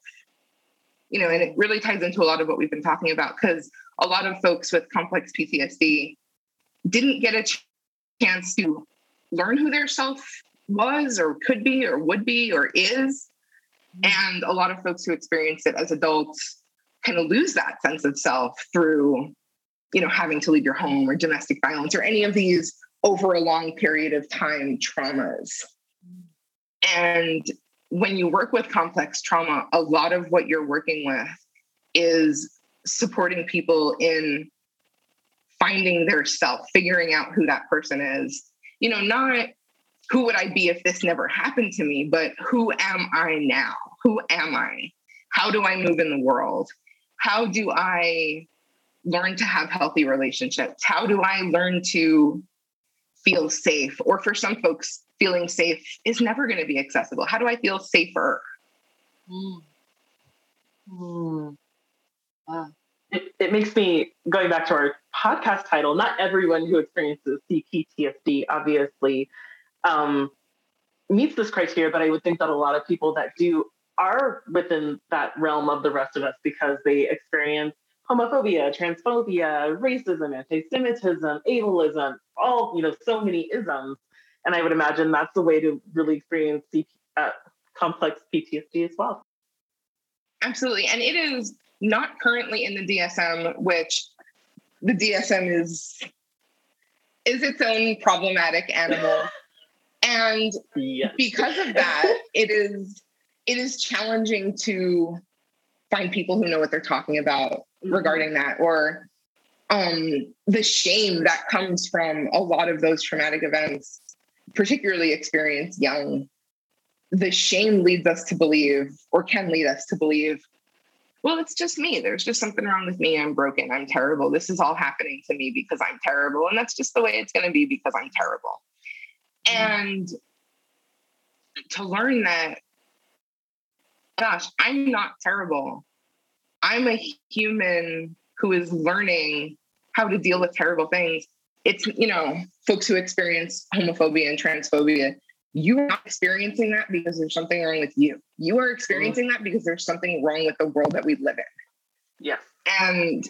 you know, and it really ties into a lot of what we've been talking about because a lot of folks with complex PTSD didn't get a chance to learn who their self was or could be or would be or is. Mm-hmm. And a lot of folks who experience it as adults kind of lose that sense of self through you know, having to leave your home or domestic violence or any of these over a long period of time traumas. And when you work with complex trauma, a lot of what you're working with is supporting people in finding their self, figuring out who that person is. You know, not who would I be if this never happened to me, but who am I now? Who am I? How do I move in the world? How do I learn to have healthy relationships? How do I learn to feel safe? Or for some folks, feeling safe is never going to be accessible. How do I feel safer? Mm. Mm. Wow. It, it makes me going back to our podcast title. Not everyone who experiences CPTSD obviously um, meets this criteria, but I would think that a lot of people that do are within that realm of the rest of us because they experience homophobia, transphobia, racism, anti-Semitism, ableism, all, you know, so many isms. And I would imagine that's the way to really experience CP, uh, complex PTSD as well. Absolutely. And it is not currently in the DSM, which the DSM is is its own problematic animal. and yes. because of that, it is it is challenging to find people who know what they're talking about. Regarding that or um, the shame that comes from a lot of those traumatic events particularly experienced young. The shame leads us to believe or can lead us to believe well it's just me. There's just something wrong with me. I'm broken. I'm terrible. This is all happening to me because i'm terrible. And that's just the way it's going to be because i'm terrible. Mm-hmm. and to learn that gosh, I'm not terrible. I'm a human who is learning how to deal with terrible things. It's, you know, folks who experience homophobia and transphobia, you are not experiencing that because there's something wrong with you. You are experiencing that because there's something wrong with the world that we live in. Yeah. And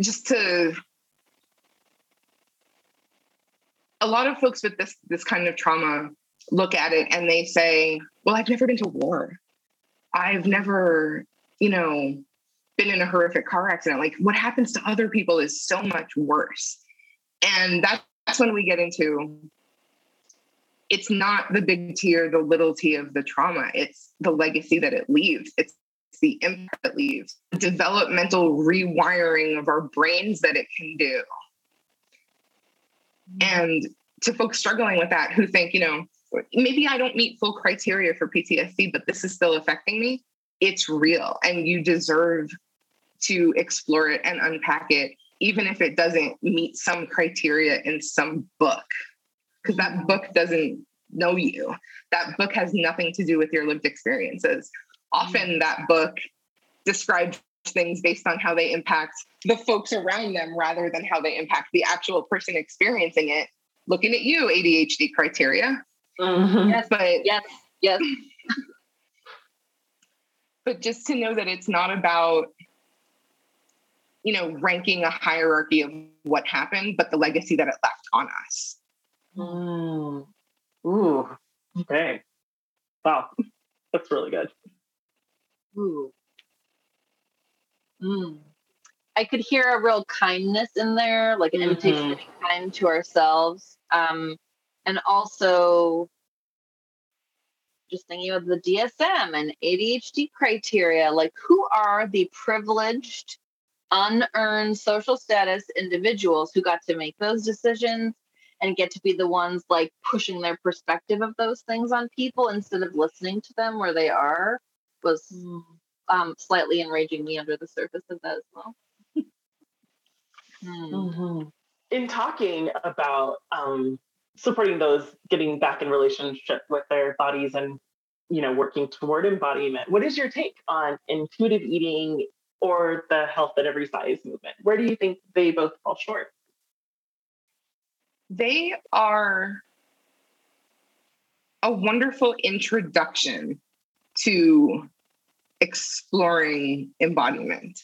just to a lot of folks with this this kind of trauma look at it and they say, "Well, I've never been to war. I've never, you know, been in a horrific car accident. Like what happens to other people is so much worse. And that's when we get into it's not the big T or the little t of the trauma, it's the legacy that it leaves. It's the impact it leaves, the developmental rewiring of our brains that it can do. Mm-hmm. And to folks struggling with that who think, you know, maybe I don't meet full criteria for PTSD, but this is still affecting me. It's real and you deserve to explore it and unpack it, even if it doesn't meet some criteria in some book, because that book doesn't know you. That book has nothing to do with your lived experiences. Often mm-hmm. that book describes things based on how they impact the folks around them rather than how they impact the actual person experiencing it. Looking at you, ADHD criteria. Mm-hmm. Yes, but yes, yes. but just to know that it's not about you know, ranking a hierarchy of what happened, but the legacy that it left on us. Mm. Ooh, okay. Wow, that's really good. Ooh. Mm. I could hear a real kindness in there, like an Mhm. invitation to be kind to ourselves. Um, and also just thinking of the DSM and ADHD criteria, like who are the privileged, unearned social status individuals who got to make those decisions and get to be the ones like pushing their perspective of those things on people instead of listening to them where they are was um, slightly enraging me under the surface of that as well. Hmm. Mhm. In talking about um, supporting those getting back in relationship with their bodies and you know working toward embodiment, what is your take on intuitive eating or the health at every size movement? Where do you think they both fall short? They are a wonderful introduction to exploring embodiment.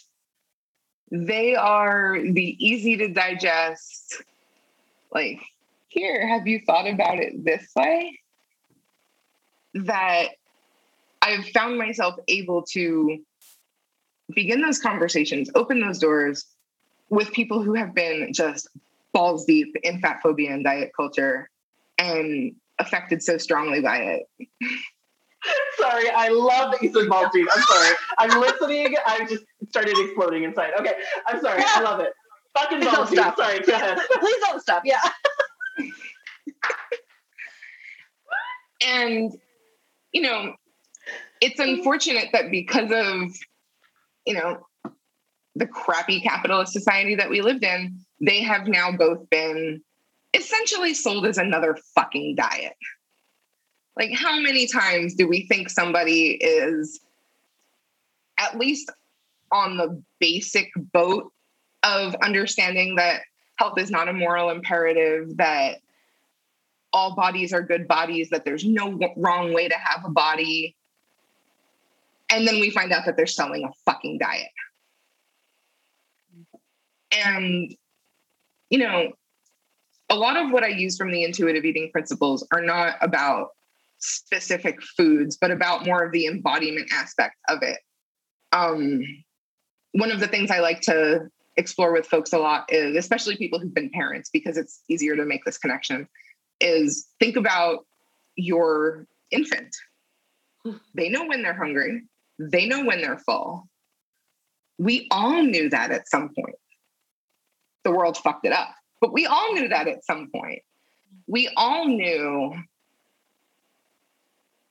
They are the easy to digest, like, here, have you thought about it this way? That I've found myself able to begin those conversations, open those doors with people who have been just balls deep in fat phobia and diet culture and affected so strongly by it. sorry, I love that you said ball deep. I'm sorry. I'm listening. I just started exploding inside. Okay, I'm sorry. I love it. Fucking Please ball don't deep. stop. Sorry, go ahead. Please don't stop. Yeah. And, you know, it's unfortunate that because of, you know, the crappy capitalist society that we lived in, they have now both been essentially sold as another fucking diet. Like, how many times do we think somebody is at least on the basic boat of understanding that health is not a moral imperative, that all bodies are good bodies, that there's no wrong way to have a body. And then we find out that they're selling a fucking diet. And, you know, a lot of what I use from the intuitive eating principles are not about specific foods, but about more of the embodiment aspect of it. Um, one of the things I like to explore with folks a lot is, especially people who've been parents, because it's easier to make this connection, is think about your infant. They know when they're hungry, they know when they're full. We all knew that at some point. The world fucked it up, but we all knew that at some point. We all knew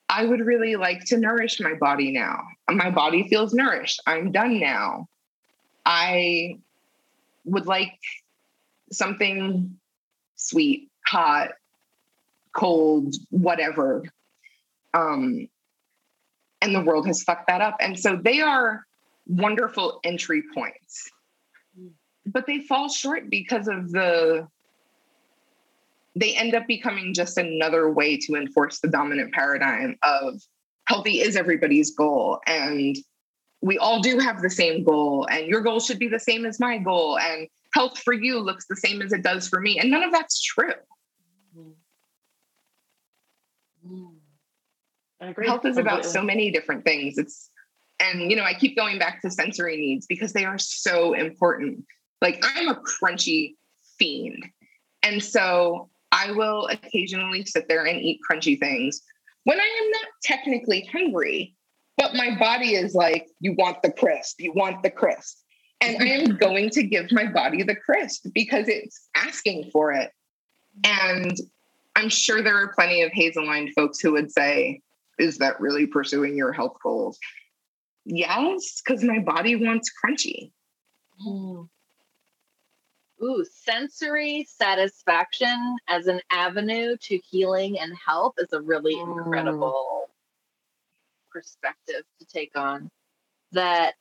I would really like to nourish my body now. My body feels nourished. I'm done now. I would like something sweet, hot, cold, whatever. Um, and the world has fucked that up. And so they are wonderful entry points, but they fall short because of the, they end up becoming just another way to enforce the dominant paradigm of healthy is everybody's goal. And we all do have the same goal, and your goal should be the same as my goal. And health for you looks the same as it does for me. And none of that's true. I agree. Health is about so many different things. It's and you know i keep going back to sensory needs because they are so important. Like i'm a crunchy fiend. And so i will occasionally sit there and eat crunchy things when i am not technically hungry but my body is like you want the crisp. You want the crisp. And i am going to give my body the crisp because it's asking for it. And i'm sure there are plenty of HAES-aligned folks who would say is that really pursuing your health goals? Yes, because my body wants crunchy. Ooh, sensory satisfaction as an avenue to healing and health is a really Mm. incredible perspective to take on. That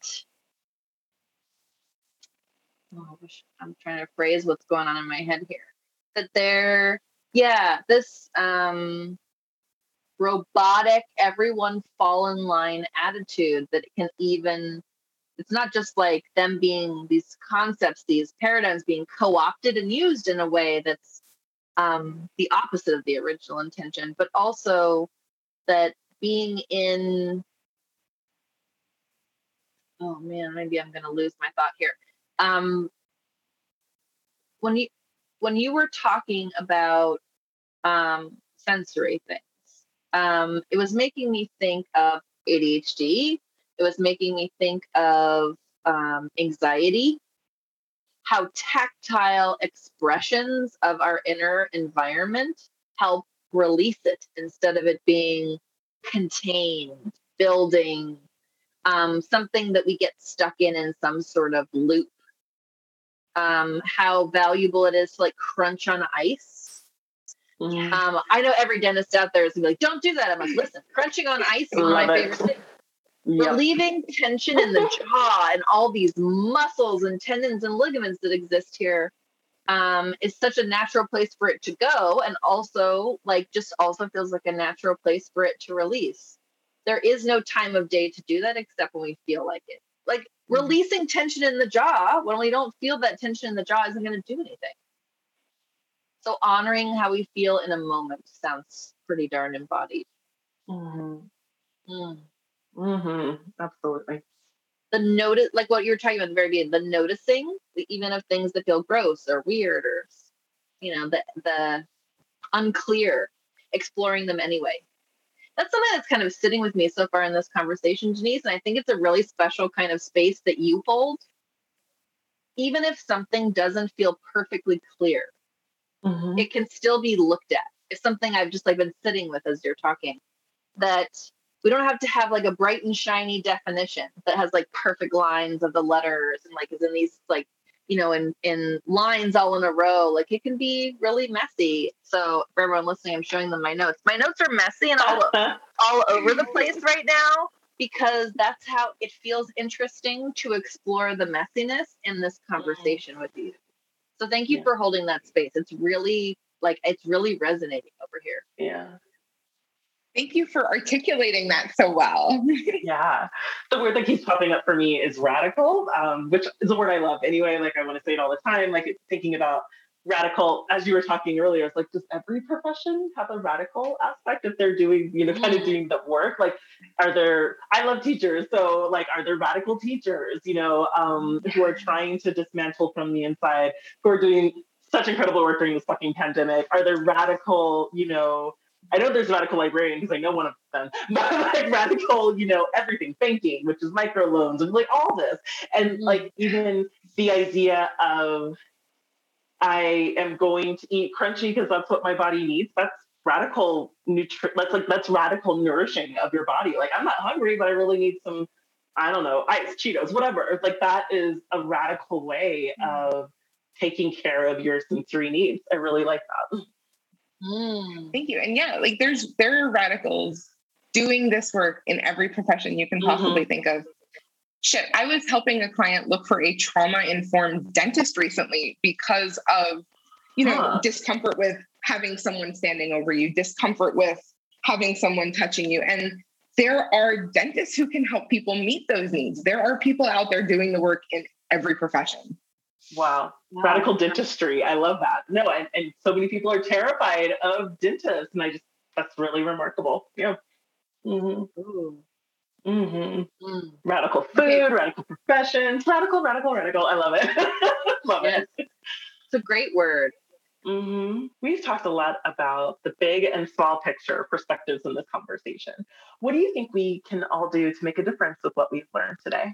oh, I'm trying to phrase what's going on in my head here. That there, yeah, this um robotic, everyone fall in line attitude that can even it's not just like them being these concepts, these paradigms being co opted and used in a way that's um, the opposite of the original intention, but also that being in oh man, maybe I'm going to lose my thought here. Um, when you when you were talking about um, sensory things, um, it was making me think of ADHD. It was making me think of um, anxiety, how tactile expressions of our inner environment help release it instead of it being contained, building, um, something that we get stuck in in some sort of loop. Um, how valuable it is to like crunch on ice. Mm-hmm. Um, I know every dentist out there is gonna be like, "Don't do that." I'm like, "Listen, crunching on ice is my favorite thing." Yep. Relieving tension in the jaw and all these muscles and tendons and ligaments that exist here um, is such a natural place for it to go, and also like just also feels like a natural place for it to release there is no time of day to do that except when we feel like it. Like mm-hmm. releasing tension in the jaw when we don't feel that tension in the jaw isn't going to do anything. So honoring how we feel in a moment sounds pretty darn embodied. Mm-hmm. Mm. Mm-hmm. Absolutely. The notice, like what you were talking about at the very beginning, the noticing, even of things that feel gross or weird or, you know, the the unclear, exploring them anyway that's something that's kind of sitting with me so far in this conversation, Denise. And I think it's a really special kind of space that you hold. Even if something doesn't feel perfectly clear, mm-hmm. it can still be looked at. It's something I've just like been sitting with as you're talking. That we don't have to have like a bright and shiny definition that has like perfect lines of the letters and like is in these like you know, in in lines all in a row. Like it can be really messy. So for everyone listening, I'm showing them my notes. My notes are messy and all all over the place right now because that's how it feels interesting to explore the messiness in this mm-hmm. conversation with you. So thank you yeah. for holding that space. It's really like it's really resonating over here. Yeah. Thank you for articulating that so well. yeah. The word that keeps popping up for me is radical, um, which is a word I love anyway. Like I want to say it all the time. Like thinking about radical, as you were talking earlier, it's like, does every profession have a radical aspect if they're doing, you know, kind of mm. doing the work? Like, are there, I love teachers. So like, are there radical teachers, you know, um, who are trying to dismantle from the inside, who are doing such incredible work during this fucking pandemic? Are there radical, you know, I know there's a radical librarian because I know one of them, but like radical, you know, everything, banking, which is microloans and like all this. And mm-hmm. like even the idea of I am going to eat crunchy because that's what my body needs. That's radical nutri that's like that's radical nourishing of your body. Like I'm not hungry, but I really need some, I don't know, ice, Cheetos, whatever. Like that is a radical way mm-hmm. of taking care of your sensory needs. I really like that. Mm. Thank you. And yeah, like there's there are radicals doing this work in every profession you can possibly mm-hmm. think of. Shit, I was helping a client look for a trauma informed dentist recently because of, you know, huh. discomfort with having someone standing over you, discomfort with having someone touching you. And there are dentists who can help people meet those needs. There are people out there doing the work in every profession. Wow. wow. Radical dentistry. I love that. No, and, and so many people are terrified of dentists. And I just, that's really remarkable. Yeah. Mm-hmm. Mm-hmm. Mm. Radical food, okay. radical professions, radical, radical, radical. I love it. love yes. it. It's a great word. Mm-hmm. We've talked a lot about the big and small picture perspectives in this conversation. What do you think we can all do to make a difference with what we've learned today?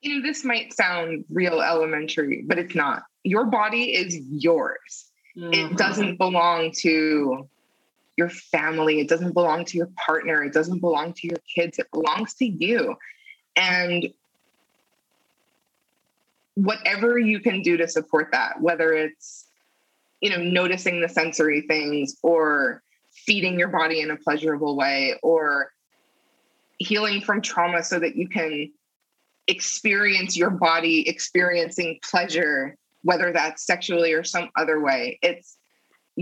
you know, this might sound real elementary, but it's not. Your body is yours. Mm-hmm. It doesn't belong to your family. It doesn't belong to your partner. It doesn't belong to your kids. It belongs to you. And whatever you can do to support that, whether it's, you know, noticing the sensory things or feeding your body in a pleasurable way or healing from trauma so that you can experience your body experiencing pleasure, whether that's sexually or some other way. It's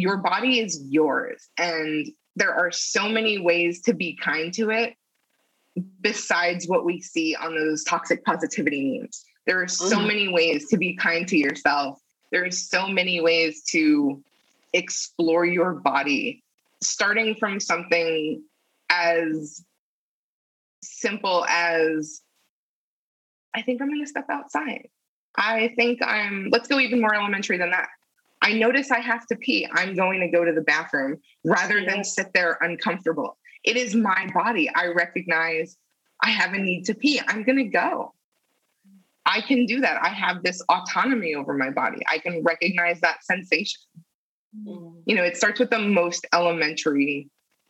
your body is yours. And there are so many ways to be kind to it besides what we see on those toxic positivity memes. There are so Mhm. many ways to be kind to yourself. There are so many ways to explore your body, starting from something as simple as I think I'm going to step outside. I think I'm, let's go even more elementary than that. I notice I have to pee. I'm going to go to the bathroom rather than sit there uncomfortable. It is my body. I recognize I have a need to pee. I'm going to go. I can do that. I have this autonomy over my body. I can recognize that sensation. Mm. You know, it starts with the most elementary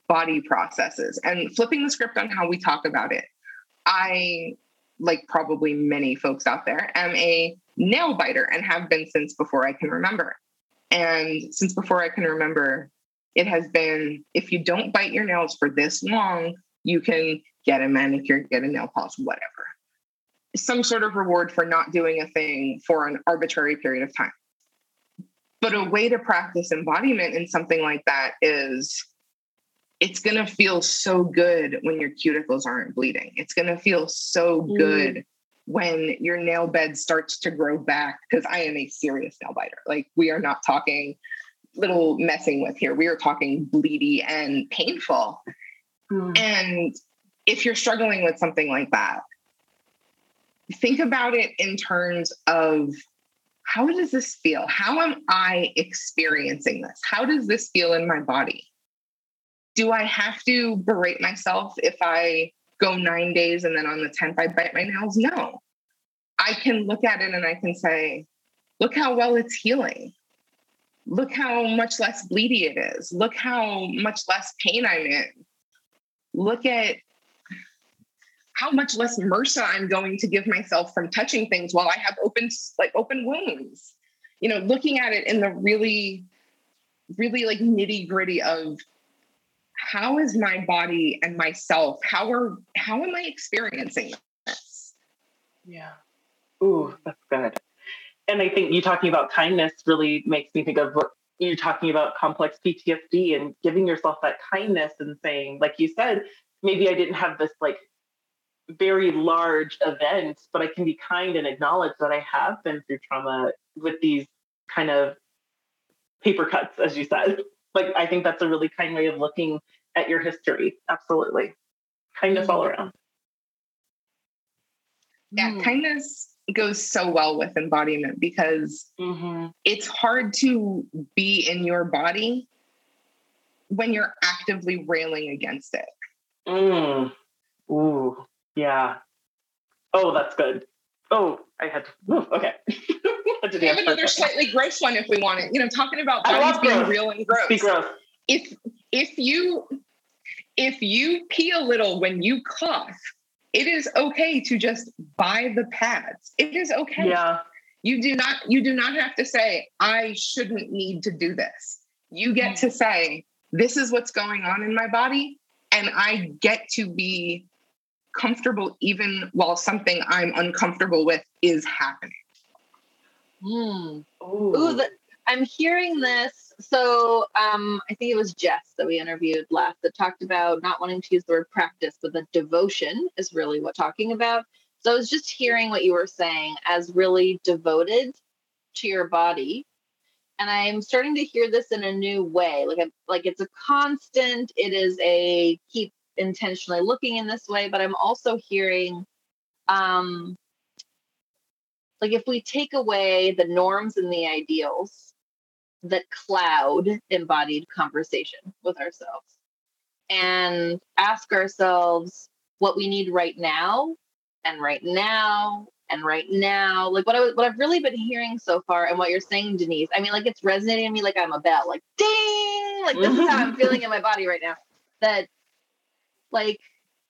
body processes and flipping the script on how we talk about it. I, like probably many folks out there, am a nail biter and have been since before I can remember. And since before I can remember, it has been if you don't bite your nails for this long, you can get a manicure, get a nail polish, whatever. Some sort of reward for not doing a thing for an arbitrary period of time. But a way to practice embodiment in something like that is it's going to feel so good when your cuticles aren't bleeding. It's going to feel so mm. good when your nail bed starts to grow back because I am a serious nail biter. Like we are not talking little messing with here. We are talking bleedy and painful. Mm. And if you're struggling with something like that, think about it in terms of how does this feel? How am I experiencing this? How does this feel in my body? Do I have to berate myself if I go nine days and then on the 10th I bite my nails? No. I can look at it and I can say, look how well it's healing. Look how much less bleedy it is. Look how much less pain I'm in. Look at how much less MRSA I'm going to give myself from touching things while I have open like open wounds. You know, looking at it in the really, really like nitty gritty of how is my body and myself, how are how am I experiencing this? Yeah. Ooh, that's good. And I think you talking about kindness really makes me think of what you're talking about complex PTSD and giving yourself that kindness and saying, like you said, maybe I didn't have this like very large event, but I can be kind and acknowledge that I have been through trauma with these kind of paper cuts, as you said. Like, I think that's a really kind way of looking at your history. Absolutely. Kindness all around. Yeah, Mm. kindness goes so well with embodiment because Mm-hmm. it's hard to be in your body when you're actively railing against it. Mm. Ooh, yeah. Oh, that's good. Oh, I had to. Ooh, okay. We have dance for a another slightly gross one if we want it. You know, talking about bodies being gross. real and gross. Be gross. If if you if you pee a little when you cough, it is okay to just buy the pads. It is okay. Yeah. You do not you do not have to say I shouldn't need to do this. You get to say this is what's going on in my body and I get to be comfortable even while something I'm uncomfortable with is happening. Mm. Ooh. Ooh, the, I'm hearing this. So um, I think it was Jess that we interviewed last that talked about not wanting to use the word practice, but the devotion is really what talking about. So I was just hearing what you were saying as really devoted to your body. And I'm starting to hear this in a new way. Like I'm, like it's a constant, it is a keep intentionally looking in this way, but I'm also hearing um like if we take away the norms and the ideals that cloud embodied conversation with ourselves and ask ourselves what we need right now and right now and right now like what I what I've really been hearing so far and what you're saying Denise I mean like it's resonating in me like I'm a bell like ding like this is how I'm feeling in my body right now that like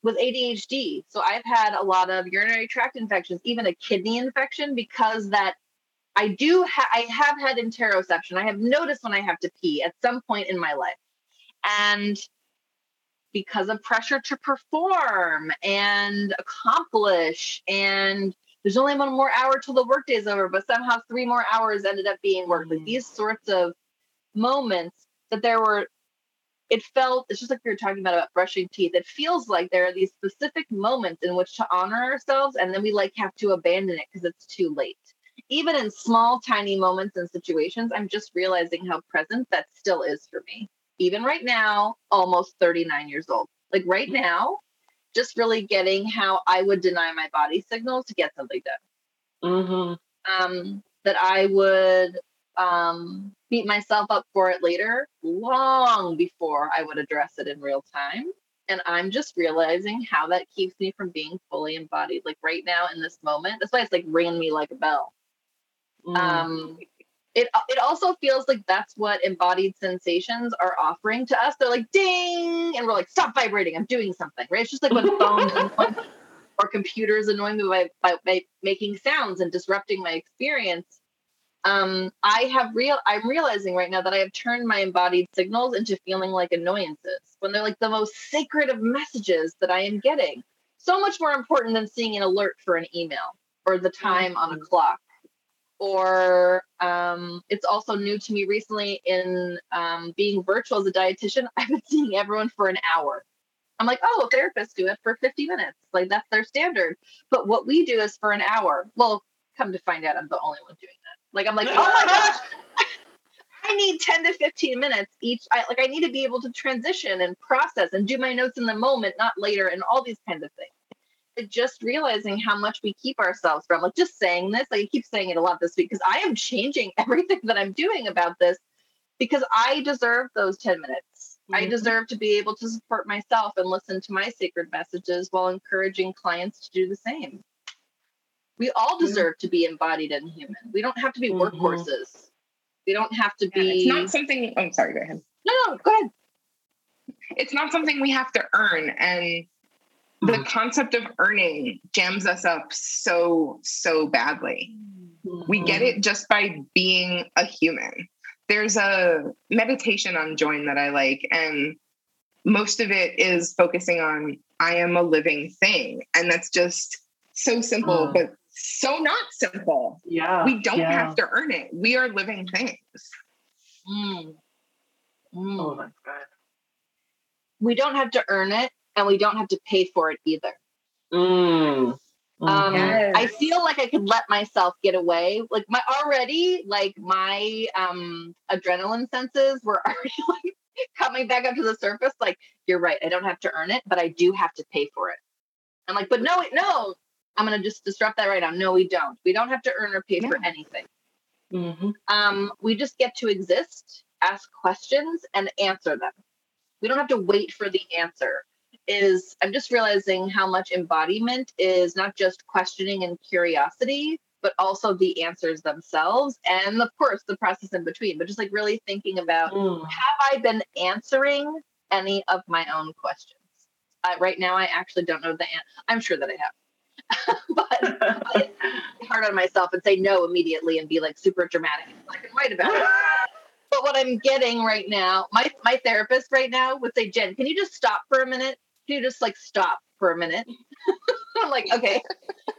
with ADHD. So I've had a lot of urinary tract infections, even a kidney infection, because that I do ha- I have had interoception. I have noticed when I have to pee at some point in my life. And because of pressure to perform and accomplish and there's only one more hour till the workday is over, but somehow three more hours ended up being work. Like mm. these sorts of moments that there were it felt it's just like we were talking about about brushing teeth it feels like there are these specific moments in which to honor ourselves and then we like have to abandon it because it's too late. Even in small tiny moments and situations i'm just realizing how present that still is for me. Even right now almost 39 years old. Like right now just really getting how i would deny my body signals to get something done. Mm-hmm. um, that i would um, beat myself up for it later, long before I would address it in real time. And I'm just realizing how that keeps me from being fully embodied. Like right now in this moment, that's why it's like ringing me like a bell. Mm-hmm. Um, it it also feels like that's what embodied sensations are offering to us. They're like ding, and we're like stop vibrating. I'm doing something. Right? It's just like when phones or computers annoy me by, by, by making sounds and disrupting my experience um, I have real I'm realizing right now that I have turned my embodied signals into feeling like annoyances when they're like the most sacred of messages that I am getting. So much more important than seeing an alert for an email or the time on a clock. Or um, it's also new to me recently in um, being virtual as a dietitian. I've been seeing everyone for an hour. I'm like, oh, therapists do it for 50 minutes. Like that's their standard. But what we do is for an hour. Well, come to find out, I'm the only one doing. Like I'm like, oh my gosh, I need 10 to 15 minutes each. I like I need to be able to transition and process and do my notes in the moment, not later, and all these kinds of things. Like just realizing how much we keep ourselves from, like just saying this, like I keep saying it a lot this week because I am changing everything that I'm doing about this because I deserve those 10 minutes. I Mhm. deserve to be able to support myself and listen to my sacred messages while encouraging clients to do the same. We all deserve to be embodied and human. We don't have to be Mhm. workhorses. We don't have to Yeah, be. it's not something. Oh, sorry. Go ahead. no, no, go ahead. It's not something we have to earn, and the concept of earning jams us up so so badly. We get it just by being a human. There's a meditation on Joyn that I like, and most of it is focusing on I am a living thing. And that's just so simple, Mm. but so not simple. Yeah. We don't yeah. have to earn it. We are living things. Mm. Mm. Oh, that's good. We don't have to earn it, and we don't have to pay for it either. Mm. Um, Yes. I feel like I could let myself get away. Like my already, like my um adrenaline senses were already like coming back up to the surface. Like you're right, I don't have to earn it, but I do have to pay for it. I'm like, but no, wait, no, I'm gonna just disrupt that right now. No, we don't. We don't have to earn or pay for No. anything. Mhm. Um, we just get to exist, ask questions, and answer them. We don't have to wait for the answer. Is I'm just realizing how much embodiment is not just questioning and curiosity, but also the answers themselves, and of course the process in between. But just like really thinking about Mm. have I been answering any of my own questions? Uh, right now, I actually don't know the answer. I'm sure that I have, but I hard on myself and say no immediately and be like super dramatic and black and white about it. But what I'm getting right now, my my therapist right now would say, Jen, can you just stop for a minute? Can you just like stop for a minute? I'm like, okay.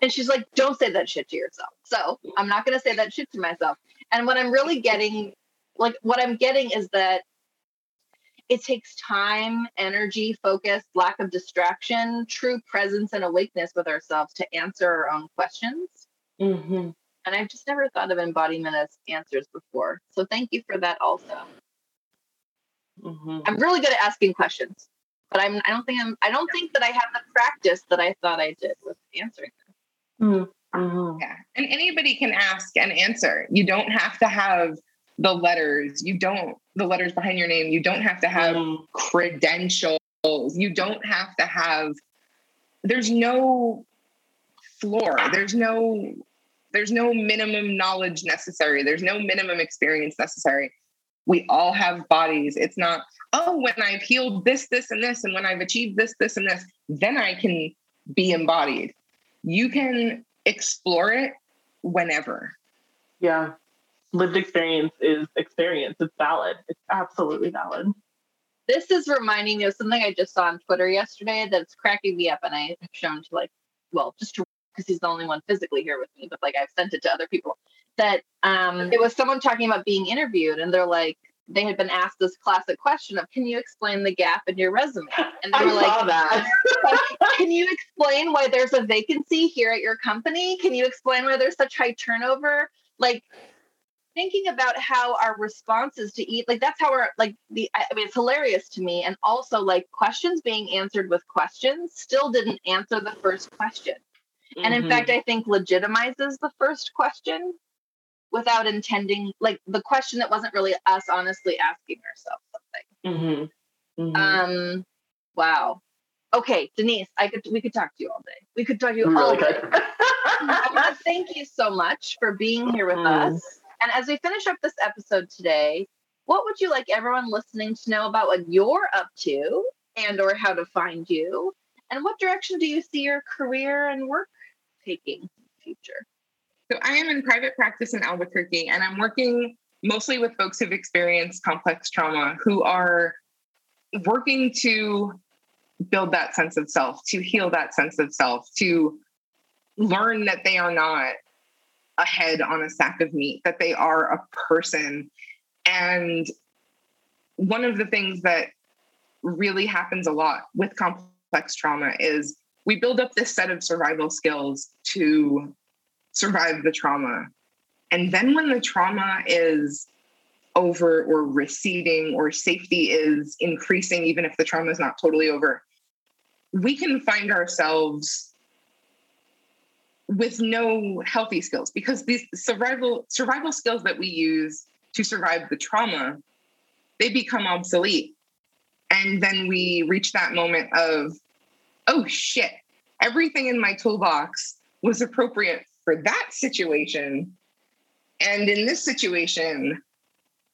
And she's like, don't say that shit to yourself. So I'm not gonna say that shit to myself. And what I'm really getting, like what I'm getting is that it takes time, energy, focus, lack of distraction, true presence and awakeness with ourselves to answer our own questions. Mhm. And I've just never thought of embodiment as answers before. So thank you for that also. Mhm. I'm really good at asking questions, but I'm I don't think I'm I don't think that I have the practice that I thought I did with answering them. Mhm. Yeah. And anybody can ask and answer. You don't have to have the letters. You don't, the letters behind your name. You don't have to have Mm. credentials. You don't have to have, there's no floor. There's no, there's no minimum knowledge necessary. There's no minimum experience necessary. We all have bodies. It's not, oh, when I've healed this, this, and this, and when I've achieved this, this, and this, then I can be embodied. You can explore it whenever. Yeah. Lived experience is experience. It's valid. It's absolutely valid. This is reminding me of something I just saw on Twitter yesterday that's cracking me up, and I have shown to like, well, just to because he's the only one physically here with me, but like I've sent it to other people. That um, it was someone talking about being interviewed, and they're like, they had been asked this classic question of, "Can you explain the gap in your resume?" And they I were saw like, that. "Can you explain why there's a vacancy here at your company? Can you explain why there's such high turnover?" Like thinking about how our responses to eat like that's how we're like the i mean it's hilarious to me and also like questions being answered with questions still didn't answer the first question and in fact i think legitimizes the first question without intending like the question that wasn't really us honestly asking ourselves something Mhm. Mhm. um wow okay denise i could we could talk to you all day we could talk to you We all really day could. I thank you so much for being here with Mm. us. And as we finish up this episode today, what would you like everyone listening to know about what you're up to and or how to find you? And what direction do you see your career and work taking in the future? So I am in private practice in Albuquerque, and I'm working mostly with folks who've experienced complex trauma who are working to build that sense of self, to heal that sense of self, to learn that they are not a head on a sack of meat, that they are a person. And one of the things that really happens a lot with complex trauma is we build up this set of survival skills to survive the trauma. And then when the trauma is over or receding or safety is increasing, even if the trauma is not totally over, we can find ourselves with no healthy skills because these survival survival skills that we use to survive the trauma they become obsolete. And then we reach that moment of oh shit everything in my toolbox was appropriate for that situation. And in this situation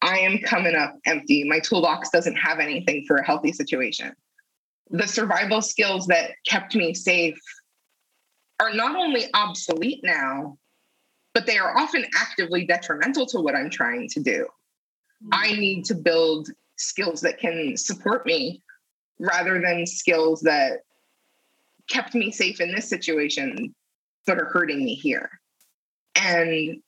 i am coming up empty. My toolbox doesn't have anything for a healthy situation. The survival skills that kept me safe are not only obsolete now, but they are often actively detrimental to what I'm trying to do. Hmm. I need to build skills that can support me rather than skills that kept me safe in this situation but are hurting me here. And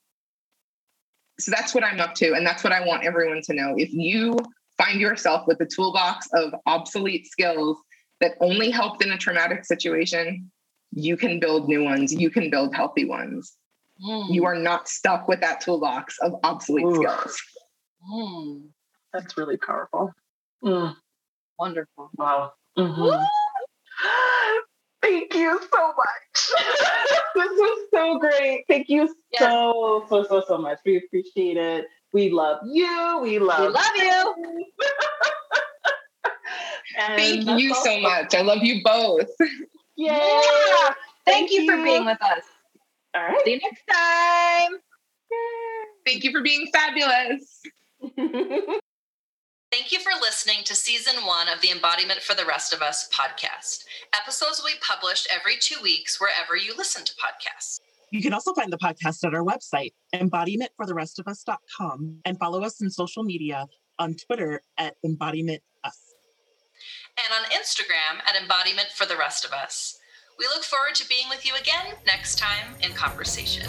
so that's what I'm up to. And that's what I want everyone to know. If you find yourself with a toolbox of obsolete skills that only helped in a traumatic situation, you can build new ones. You can build healthy ones. Mm, You are not stuck with that toolbox of obsolete Ooh. skills. mm, That's really powerful. Mm, wonderful. wow. Mhm. Thank you so much. this was so great. Thank you Yes. so, so, so, so much. We appreciate it. We love you. We love, We love you. And Thank you so much. I love you both. Yay. Yeah. Thank, Thank you for being with us. All right. See you next time. Thank you for being fabulous. Thank you for listening to season one of the Embodiment for the Rest of Us podcast. Episodes will be published every two weeks wherever you listen to podcasts. You can also find the podcast at our website, embodimentfortherestofus.com, and follow us on social media on Twitter at embodimentus. And on Instagram at Embodiment for the Rest of Us. We look forward to being with you again next time in conversation.